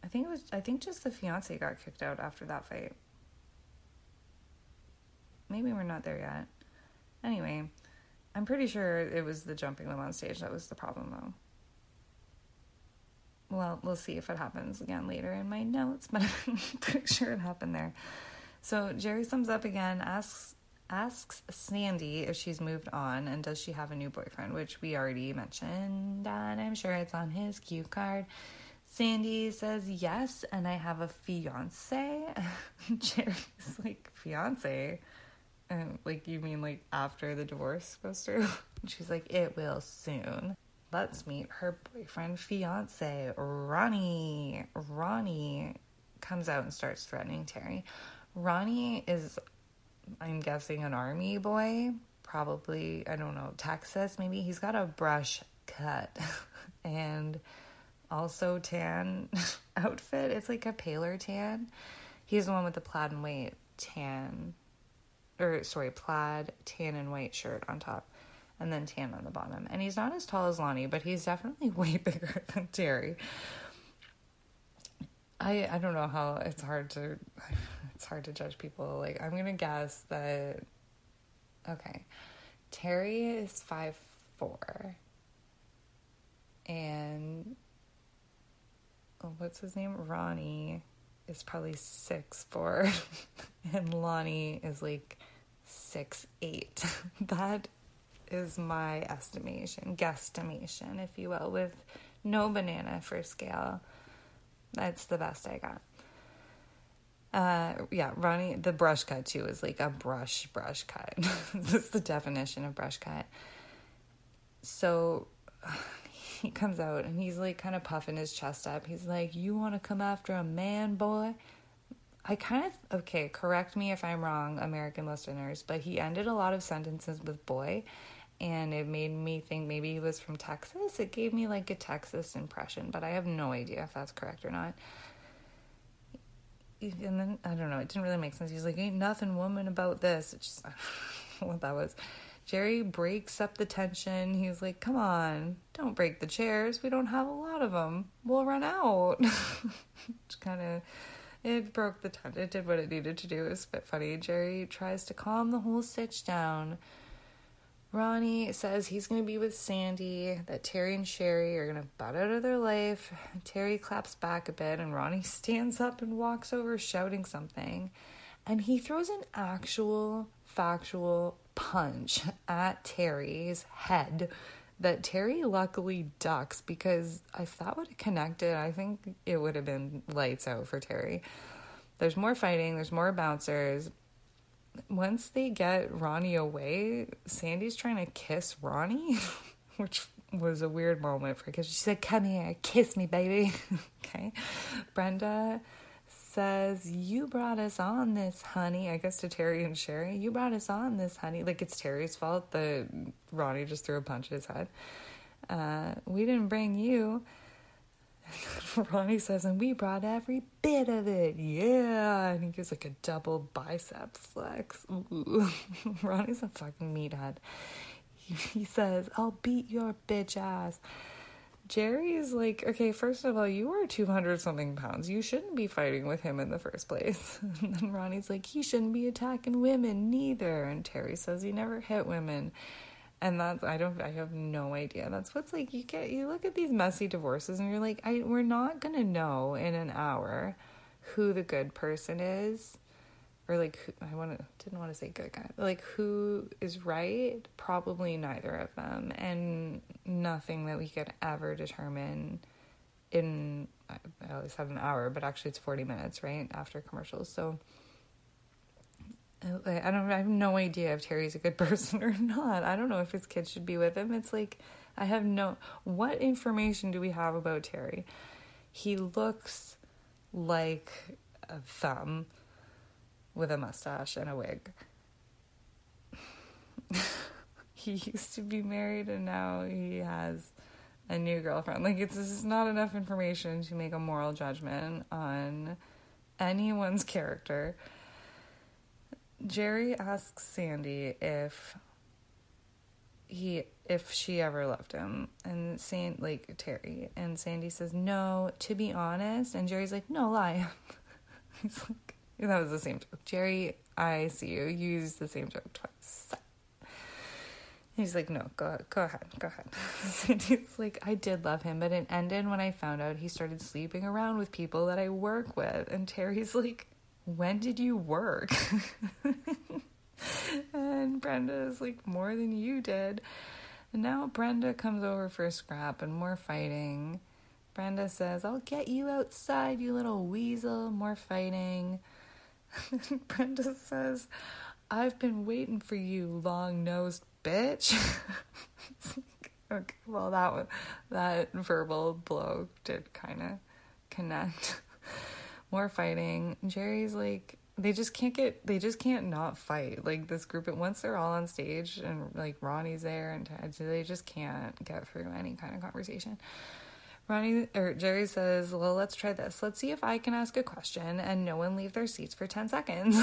I think it was. I think just the fiance got kicked out after that fight. Maybe we're not there yet. Anyway, I'm pretty sure it was the jumping them on stage that was the problem, though well, we'll see if it happens again later in my notes, <laughs> but I'm pretty sure it happened there. So Jerry sums up again, asks asks Sandy if she's moved on and does she have a new boyfriend, which we already mentioned, and I'm sure it's on his cue card. Sandy says yes, and I have a fiance. <laughs> Jerry's like fiance, and like you mean like after the divorce goes through? <laughs> She's like it will soon let's meet her boyfriend, fiance, Ronnie. Ronnie comes out and starts threatening Terry. Ronnie is, I'm guessing, an army boy. Probably, I don't know, Texas maybe. He's got a brush cut <laughs> and also tan <laughs> outfit. It's like a paler tan. He's the one with the plaid and white tan, or sorry, plaid, tan and white shirt on top, and then tan on the bottom. And he's not as tall as Lonnie, but he's definitely <laughs> way bigger than Terry. I I don't know how it's hard to <laughs> it's hard to judge people. Like I'm gonna guess that okay, Terry is five four, and oh, what's his name? Ronnie is probably six four, <laughs> and Lonnie is like six eight. <laughs> that is my estimation, guesstimation, if you will, with no banana for scale. That's the best I got. Uh, yeah, Ronnie, the brush cut too is like a brush brush cut. <laughs> That's the definition of brush cut. So <sighs> he comes out and he's like kind of puffing his chest up. He's like, "You want to come after a man, boy?" I kind of okay. Correct me if I'm wrong, American listeners, but he ended a lot of sentences with "boy," and it made me think maybe he was from Texas. It gave me like a Texas impression, but I have no idea if that's correct or not. And then I don't know. It didn't really make sense. He's like, "Ain't nothing woman about this." It's just <laughs> I don't know what that was. Jerry breaks up the tension. He's like, "Come on, don't break the chairs. We don't have a lot of them. We'll run out." <laughs> Which kind of it broke the tent. It did what it needed to do. It was a bit funny. Jerry tries to calm the whole stitch down. Ronnie says he's going to be with Sandy, that Terry and Sherry are going to butt out of their life. Terry claps back a bit, and Ronnie <laughs> stands up and walks over shouting something. And he throws an actual, factual punch at Terry's head that Terry luckily ducks because if that would have connected, I think it would have been lights out for Terry. There's more fighting, there's more bouncers. Once they get Ronnie away, Sandy's trying to kiss Ronnie, <laughs> which was a weird moment for her because she said, Come here, kiss me, baby. <laughs> okay. Brenda says, You brought us on this, honey. I guess to Terry and Sherry, you brought us on this, honey. Like it's Terry's fault that Ronnie just threw a punch at his head. Uh, we didn't bring you. <laughs> Ronnie says, and we brought every bit of it. Yeah. And he gives like a double bicep flex. <laughs> Ronnie's a fucking meathead. He, <laughs> he says, I'll beat your bitch ass. Jerry is like, okay, first of all, you are 200 something pounds. You shouldn't be fighting with him in the first place. <laughs> And then Ronnie's like, he shouldn't be attacking women neither. And Terry says he never hit women. And that's, I don't, I have no idea. That's what's like, you get, you look at these messy divorces and you're like, I, we're not going to know in an hour who the good person is or like I want to didn't want to say good guy, like who is right? Probably neither of them, and nothing that we could ever determine in. I always said an hour, but actually it's forty minutes, right after commercials. So I don't. I have no idea if Terry's a good <laughs> person or not. I don't know if his kids should be with him. It's like I have no. What information do we have about Terry? He looks like a thumb with a mustache and a wig. <laughs> he used to be married and now he has a new girlfriend. Like it's this is not enough information to make a moral judgment on anyone's <laughs> character. Jerry asks Sandy if he if she ever loved him and Sandy like Terry and Sandy says no to be honest and Jerry's like no lie <laughs> he's like that was the same joke. Jerry, I see you. You used the same joke twice. He's like, no, go go ahead, go ahead. <laughs> Sandy's like, I did love him, but it ended when I found out he started sleeping around with people that I work with. And Terry's like, when did you work? <laughs> and Brenda is like, more than you did. And now Brenda comes over for a scrap and more fighting. Brenda says, I'll get you outside, you little weasel. More fighting. <laughs> Brenda says, I've been waiting for you, long nosed bitch. <laughs> okay, well, that was, that verbal blow did kind of connect. <laughs> More fighting. Jerry's like, they just can't get they just can't not fight like this group once they're all on stage and like ronnie's there and they just can't get through any kind of conversation ronnie or jerry says well let's try this. Let's see if i can ask a question and no one leave their seats for 10 seconds.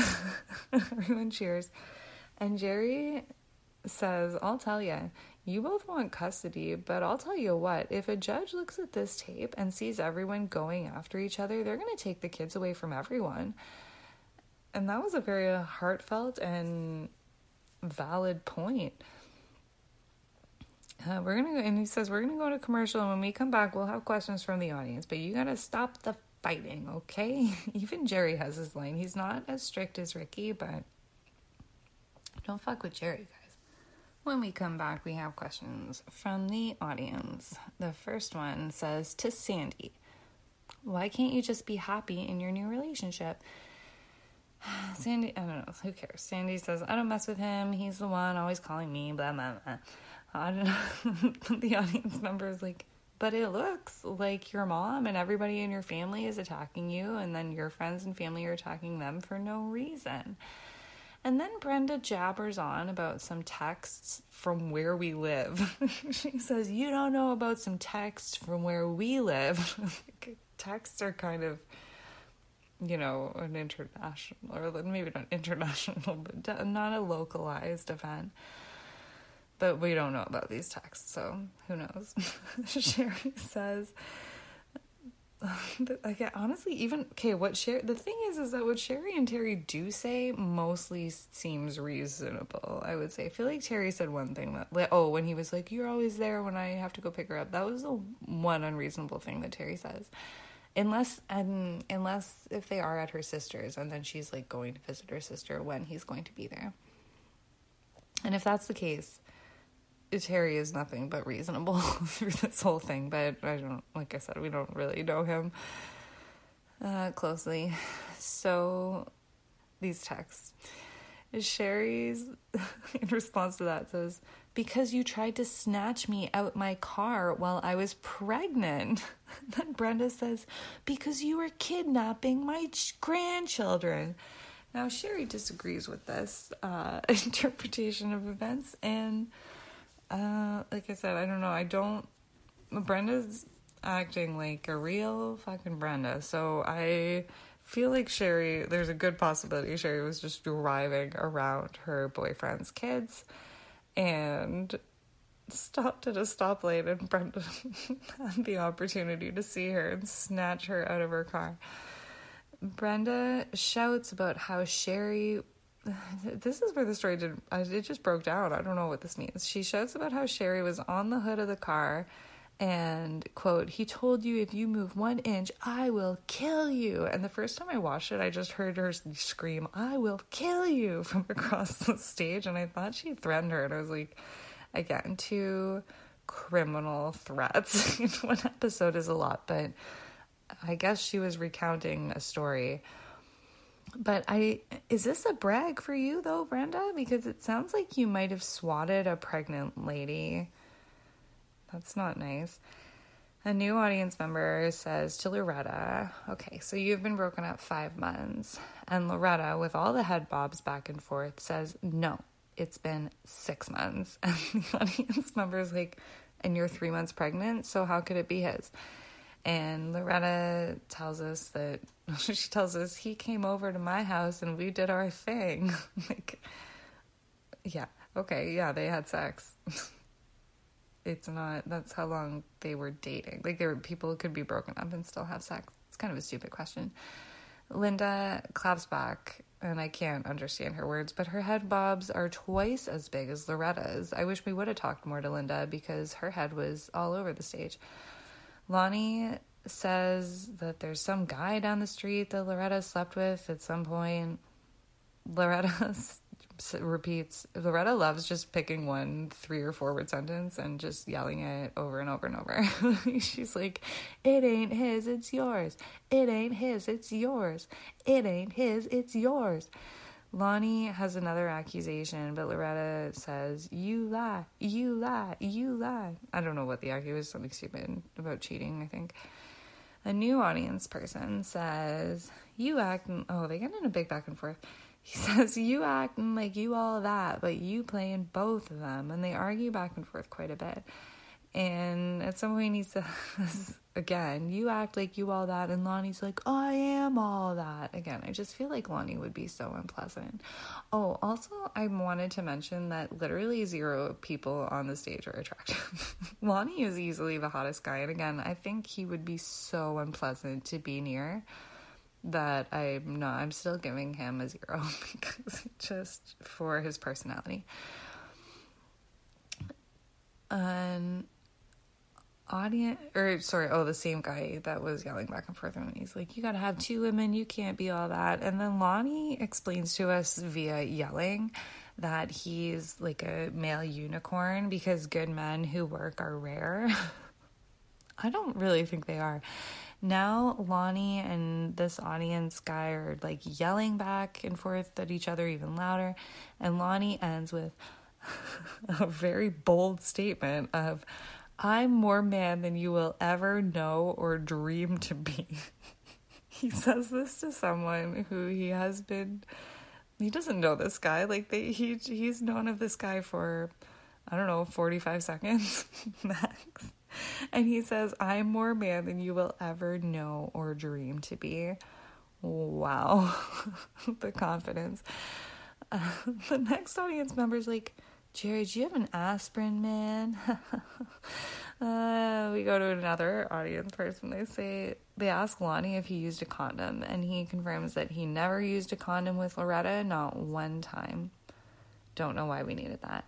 <laughs> Everyone cheers. And jerry says i'll tell you you both want custody, but I'll tell you what, if a judge looks at this tape and sees everyone going after each other, they're going to take the kids away from everyone. And that was a very heartfelt and valid point. Uh, we're gonna and he says we're gonna go to commercial, and when we come back, we'll have questions from the audience. But you gotta stop the fighting, okay? <laughs> Even Jerry has his line. He's not as strict as Ricki, but don't fuck with Jerry, guys. When we come back, we have questions from the audience. The first one says to Sandy, "Why can't you just be happy in your new relationship?" <sighs> Sandy, I don't know, who cares? Sandy says, I don't mess with him. He's the one always calling me, blah, blah, blah. I don't know. <laughs> the audience member is like, but it looks like your mom and everybody in your family is attacking you, and then your friends and family are attacking them for no reason. And then Brenda jabbers on about some texts from where we live. <laughs> she says, You don't know about some texts from where we live. <laughs> texts are kind of you know, an international, or maybe not international, but not a localized event. But we don't know about these texts, so who knows? <laughs> Sherry says, <laughs> like honestly, even okay, what Sherry the thing is, is that what Sherry and Terry do say mostly seems reasonable. I would say. I feel like Terry said one thing that, like, oh, when he was like, "You're always there when I have to go pick her up." That was the one unreasonable thing that Terry says unless and unless if they are at her sister's and then she's like going to visit her sister when he's going to be there and if that's the case terry is nothing but reasonable <laughs> through this whole thing but i don't like i said we don't really know him uh, closely so these texts sherry's <laughs> in response to that says because you tried to snatch me out my car while I was pregnant. <laughs> then Brenda says, because you were kidnapping my grandchildren. Now, Sherry disagrees with this uh, interpretation of events, and uh, like I said, I don't know. I don't. Brenda's acting like a real fucking Brenda, so I feel like Sherry. There's a good possibility Sherry was just driving around her boyfriend's kids and stopped at a stoplight and Brenda <laughs> had the opportunity to see her and snatch her out of her car. Brenda shouts about how Sherry <sighs> this is where the story did it just broke down. I don't know what this means. She shouts about how Sherry was on the hood of the car and quote he told you if you move one inch i will kill you and the first time i watched it i just heard her scream i will kill you <laughs> from across the stage and i thought she threatened her and i was like again two criminal threats <laughs> one episode is a lot but i guess she was recounting a story but I is this a brag for you though, Brenda? Because it sounds like you might have swatted a pregnant lady. That's not nice. A new audience member says to Loretta, Okay, so you've been broken up five months. And Loretta, with all the head bobs back and forth, says, No, it's been six months. <laughs> And the audience member is like, And you're three months pregnant, so how could it be his? And Loretta tells us that <laughs> she tells us he came over to my house and we did our thing. <laughs> like, yeah, okay, yeah, they had sex. <laughs> it's not that's how long they were dating. Like there were people could be broken up and still have sex. It's kind of a stupid question. Linda claps back and I can't understand her words, but her head bobs are twice as big as Loretta's. I wish we would have talked more to Linda because her head was all over the stage. Lonnie says that there's some guy down the street that Loretta slept with at some point. Loretta <laughs> repeats Loretta loves just picking one three or four word sentence and just yelling it over and over and over. <laughs> She's like, It ain't his, it's yours. It ain't his, it's yours. It ain't his, it's yours. Lonnie has another accusation, but Loretta says, You lie, you lie, you lie. I don't know what the accusation was, something stupid about cheating, I think. A new audience person says, You act, oh, they get in a big back and forth. He <laughs> says, You acting like you all that, but you playing both of them. And they argue back and forth quite a bit. And at some point, he says, <laughs> Again, you act like you all that. And Lonnie's like, oh, I am all that. Again, I just feel like Lonnie would be so unpleasant. Oh, also, I wanted to mention that literally zero people on the stage are attractive. <laughs> Lonnie is easily the hottest guy. And again, I think he would be so unpleasant to be near that I'm not, I'm still giving him a zero <laughs> because just for his personality. And audience, or sorry, oh, the same guy that was yelling back and forth, and he's like, You gotta have two women, you can't be all that. And then Lonnie explains to us via yelling that he's like a male unicorn because good men who work are rare. <laughs> I don't really think they are. Now, Lonnie and this audience guy are like yelling back and forth at each other even louder. And Lonnie ends with <laughs> a very bold statement of, I'm more man than you will ever know or dream to be. <laughs> he says this to someone who he has been he doesn't know this guy. Like they he he's known of this guy for I don't know, 45 seconds <laughs> max. And he says, I'm more man than you will ever know or dream to be. Wow. <laughs> the confidence. Uh, the next audience member is like, Jerry, do you have an aspirin, man? <laughs> uh, we go to another audience person. They say, they ask Lonnie if he used a condom, and he confirms that he never used a condom with Loretta, not one time. Don't know why we needed that.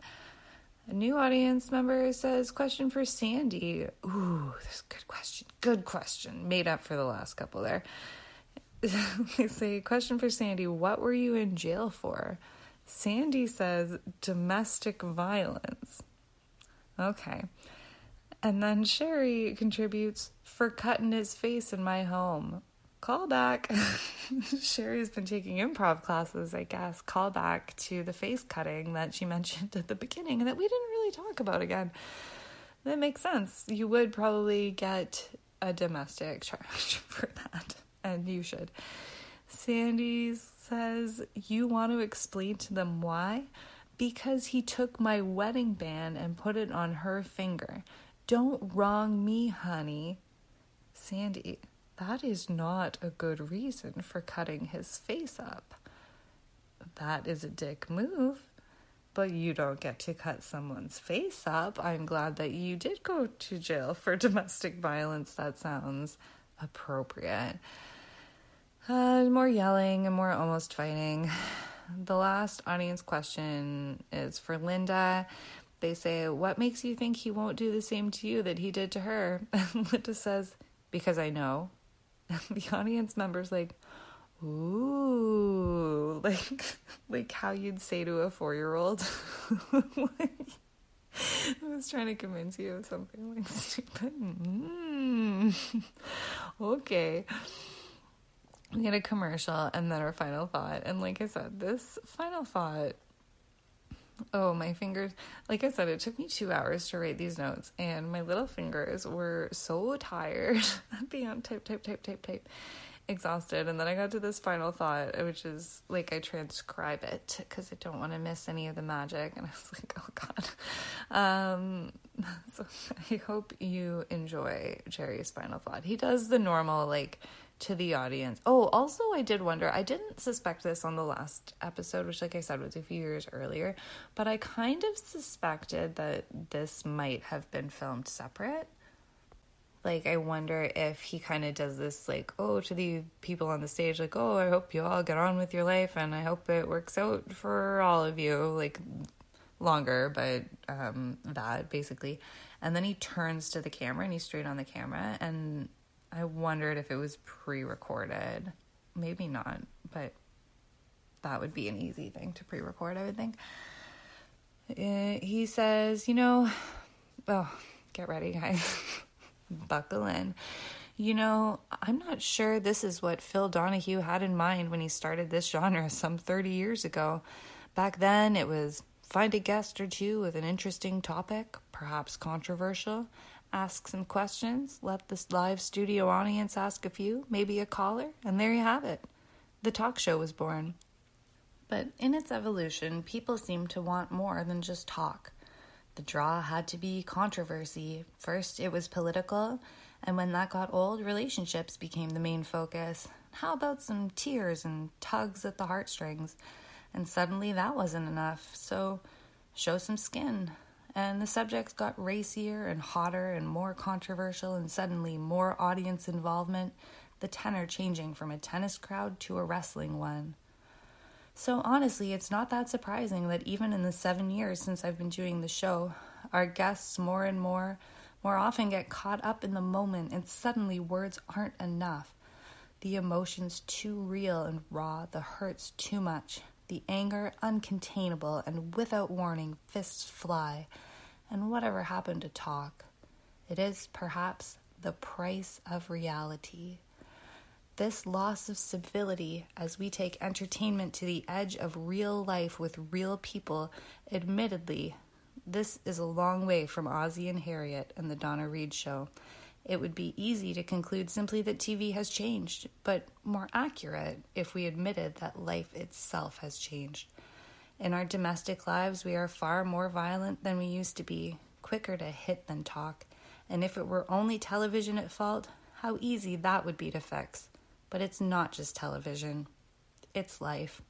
A new audience member says, Question for Sandy. Ooh, that's a good question. Good question. Made up for the last couple there. <laughs> they say, Question for Sandy What were you in jail for? Sandy says, Domestic violence. Okay. And then Sherry contributes, For cutting his face in my home. Call back. <laughs> Sherry's been taking improv classes, I guess. Call back to the face cutting that she <laughs> mentioned at the beginning and that we didn't really talk about again. That makes sense. You would probably get a domestic charge <laughs> for that, and you should. Sandy says, You want to explain to them why? Because he took my wedding band and put it on her finger. Don't wrong me, honey. Sandy, that is not a good reason for cutting his face up. That is a dick move, but you don't get to cut someone's face up. I'm glad that you did go to jail for <laughs> domestic violence. That sounds appropriate. Uh, more yelling and more almost fighting. <sighs> The last audience question is for Linda. They say, What makes you think he won't do the same to you that he did to her? And <laughs> Linda says, Because I know. <laughs> the audience members like, ooh, <laughs> like like how you'd say to a four year old. I was trying to convince you of something like stupid. Mm. okay. We get a commercial and then our final thought. And like I said, this final thought Oh, my fingers. Like I said, it took me two hours to write these notes, and my little fingers were so tired <laughs> beyond type, type, type, type, type, exhausted. And then I got to this final thought, which is like I transcribe it because I don't want to miss any of the magic. And I was <laughs> like, oh God. Um, <laughs> so I hope you enjoy Jerry's final thought. He does the normal, like, to the audience. Oh, also, I did wonder, I didn't suspect this on the last episode, which, like I said, was a few years earlier, but I kind of suspected that this might have been filmed separate. Like, I wonder if he kind of does this, like, oh, to the people on the stage, like, oh, I hope you all get on with your life and I hope it works out for all of you. Like, longer, but um, that basically. And then he turns to the camera and he's straight on the camera and I wondered if it was pre recorded. Maybe not, but that would be an easy thing to pre record, I would think. Uh, he says, you know, oh, get ready, guys. <laughs> Buckle in. You know, I'm not sure this is what Phil Donahue had in mind when he started this genre some 30 years ago. Back then, it was find a guest or two with an interesting topic, perhaps controversial, ask some questions, let this live studio audience ask a few, maybe a caller, and there you have it. The talk show was born. But in its evolution, people seemed to want more than just talk. The draw had to be controversy. First, it was political, and when that got old, relationships became the main focus. How about some tears and tugs at the heartstrings? And suddenly that wasn't enough, so show some skin. And the subjects got racier and hotter and more controversial, and suddenly more audience involvement, the tenor changing from a tennis crowd to a wrestling one. So, honestly, it's not that surprising that even in the seven years since I've been doing the show, our guests more and more, more often get caught up in the moment, and suddenly words aren't enough. The emotions too real and raw, the hurts too much, the anger uncontainable, and without warning, fists fly. And whatever happened to talk? It is perhaps the price of reality. This loss of civility as we take entertainment to the edge of real life with real people, admittedly, this is a long way from Ozzie and Harriet and the Donna Reed show. It would be easy to conclude simply that TV has changed, but more accurate if we admitted that life itself has changed. In our domestic lives, we are far more violent than we used to be, quicker to hit than talk. And if it were only television at fault, how easy that would be to fix. But it's not just television, it's life.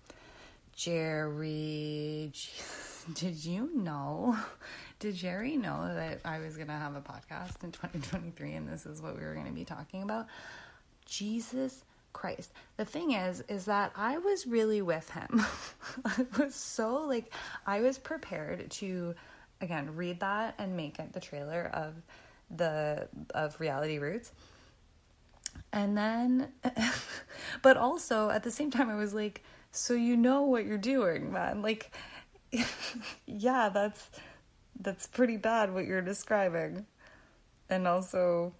Jerry, <laughs> did you know? <laughs> Did Jerry know that I was going to have a podcast in 2023 and this is what we were going to be talking about? Jesus Christ. The thing is, is that I was really with him. <laughs> I was so like, I was prepared to, again, read that and make it the trailer of the of Reality Roots and then, <laughs> but also at the same time, I was like, so you know what you're doing, man. Like, <laughs> yeah, that's that's pretty bad what you're describing. And also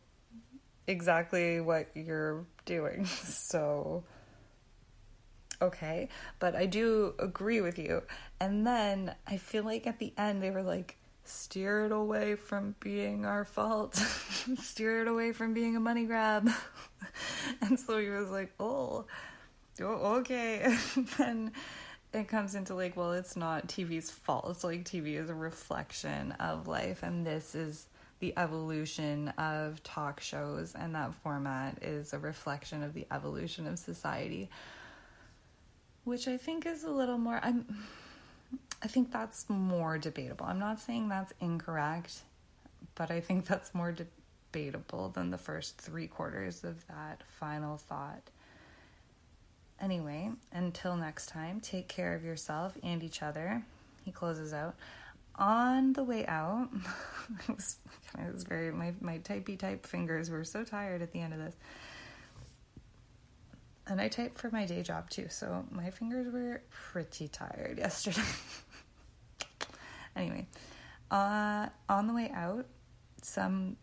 exactly what you're doing. <laughs> So okay, but I do agree with you. And then I feel like at the end they were like steer it away from being our fault, <laughs> steer it away from being a money grab. and so he was like, oh, oh okay. and it comes into like, well, it's not TV's fault. It's like TV is a reflection of life, and this is the evolution of talk shows, and that format is a reflection of the evolution of society, which I think is a little more. I'm I think that's more debatable. I'm not saying that's incorrect, but I think that's more debatable than the first three quarters of that final thought. Anyway, until next time, take care of yourself and each other. He closes out. On the way out, <laughs> it was, it was very, my, my typey type fingers were so tired at the end of this and I type for my day job too, so my fingers were pretty tired <laughs> yesterday. anyway, uh, on the way out, some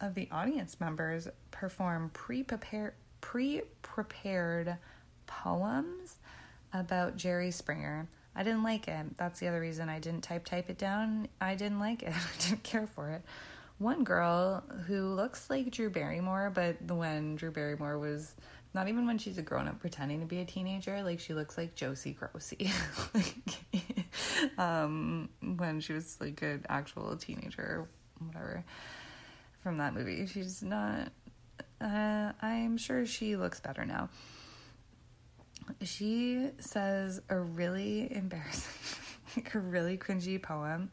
of the audience members perform pre-prepared pre-prepared poems about Jerry Springer. I didn't like it. That's the other reason I didn't type type it down. I didn't like it. <laughs> I didn't care for it. One girl who looks like Drew Barrymore, but when Drew Barrymore was not even when she's a grown up pretending to be a teenager, like she looks like Josie Grossie. <laughs> like, <laughs> um, when she was like an actual teenager, whatever, from that movie. She's not, uh, I'm sure she looks better now. She says a really embarrassing, <laughs> like a really cringy poem.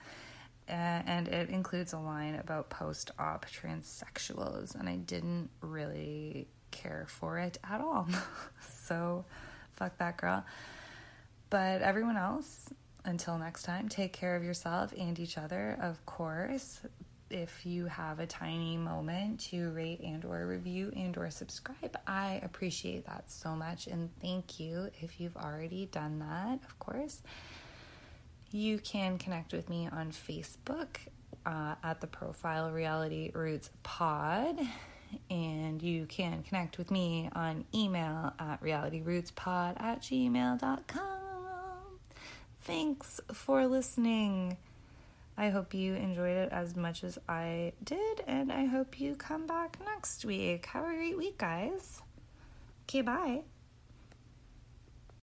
Uh, and it includes a line about post op transsexuals, and I didn't really care for it at all. <laughs> so, fuck that girl. But everyone else, until next time, take care of yourself and each other, of course. If you have a tiny moment to rate and or review and or subscribe, I appreciate that so much and thank you if you've already done that, of course. You can connect with me on Facebook uh, at the profile Reality Roots Pod and you can connect with me on email at realityrootspod at gmail.com. Thanks for listening. I hope you enjoyed it as much as I did, and I hope you come back next week. Have a great week, guys. Okay, bye.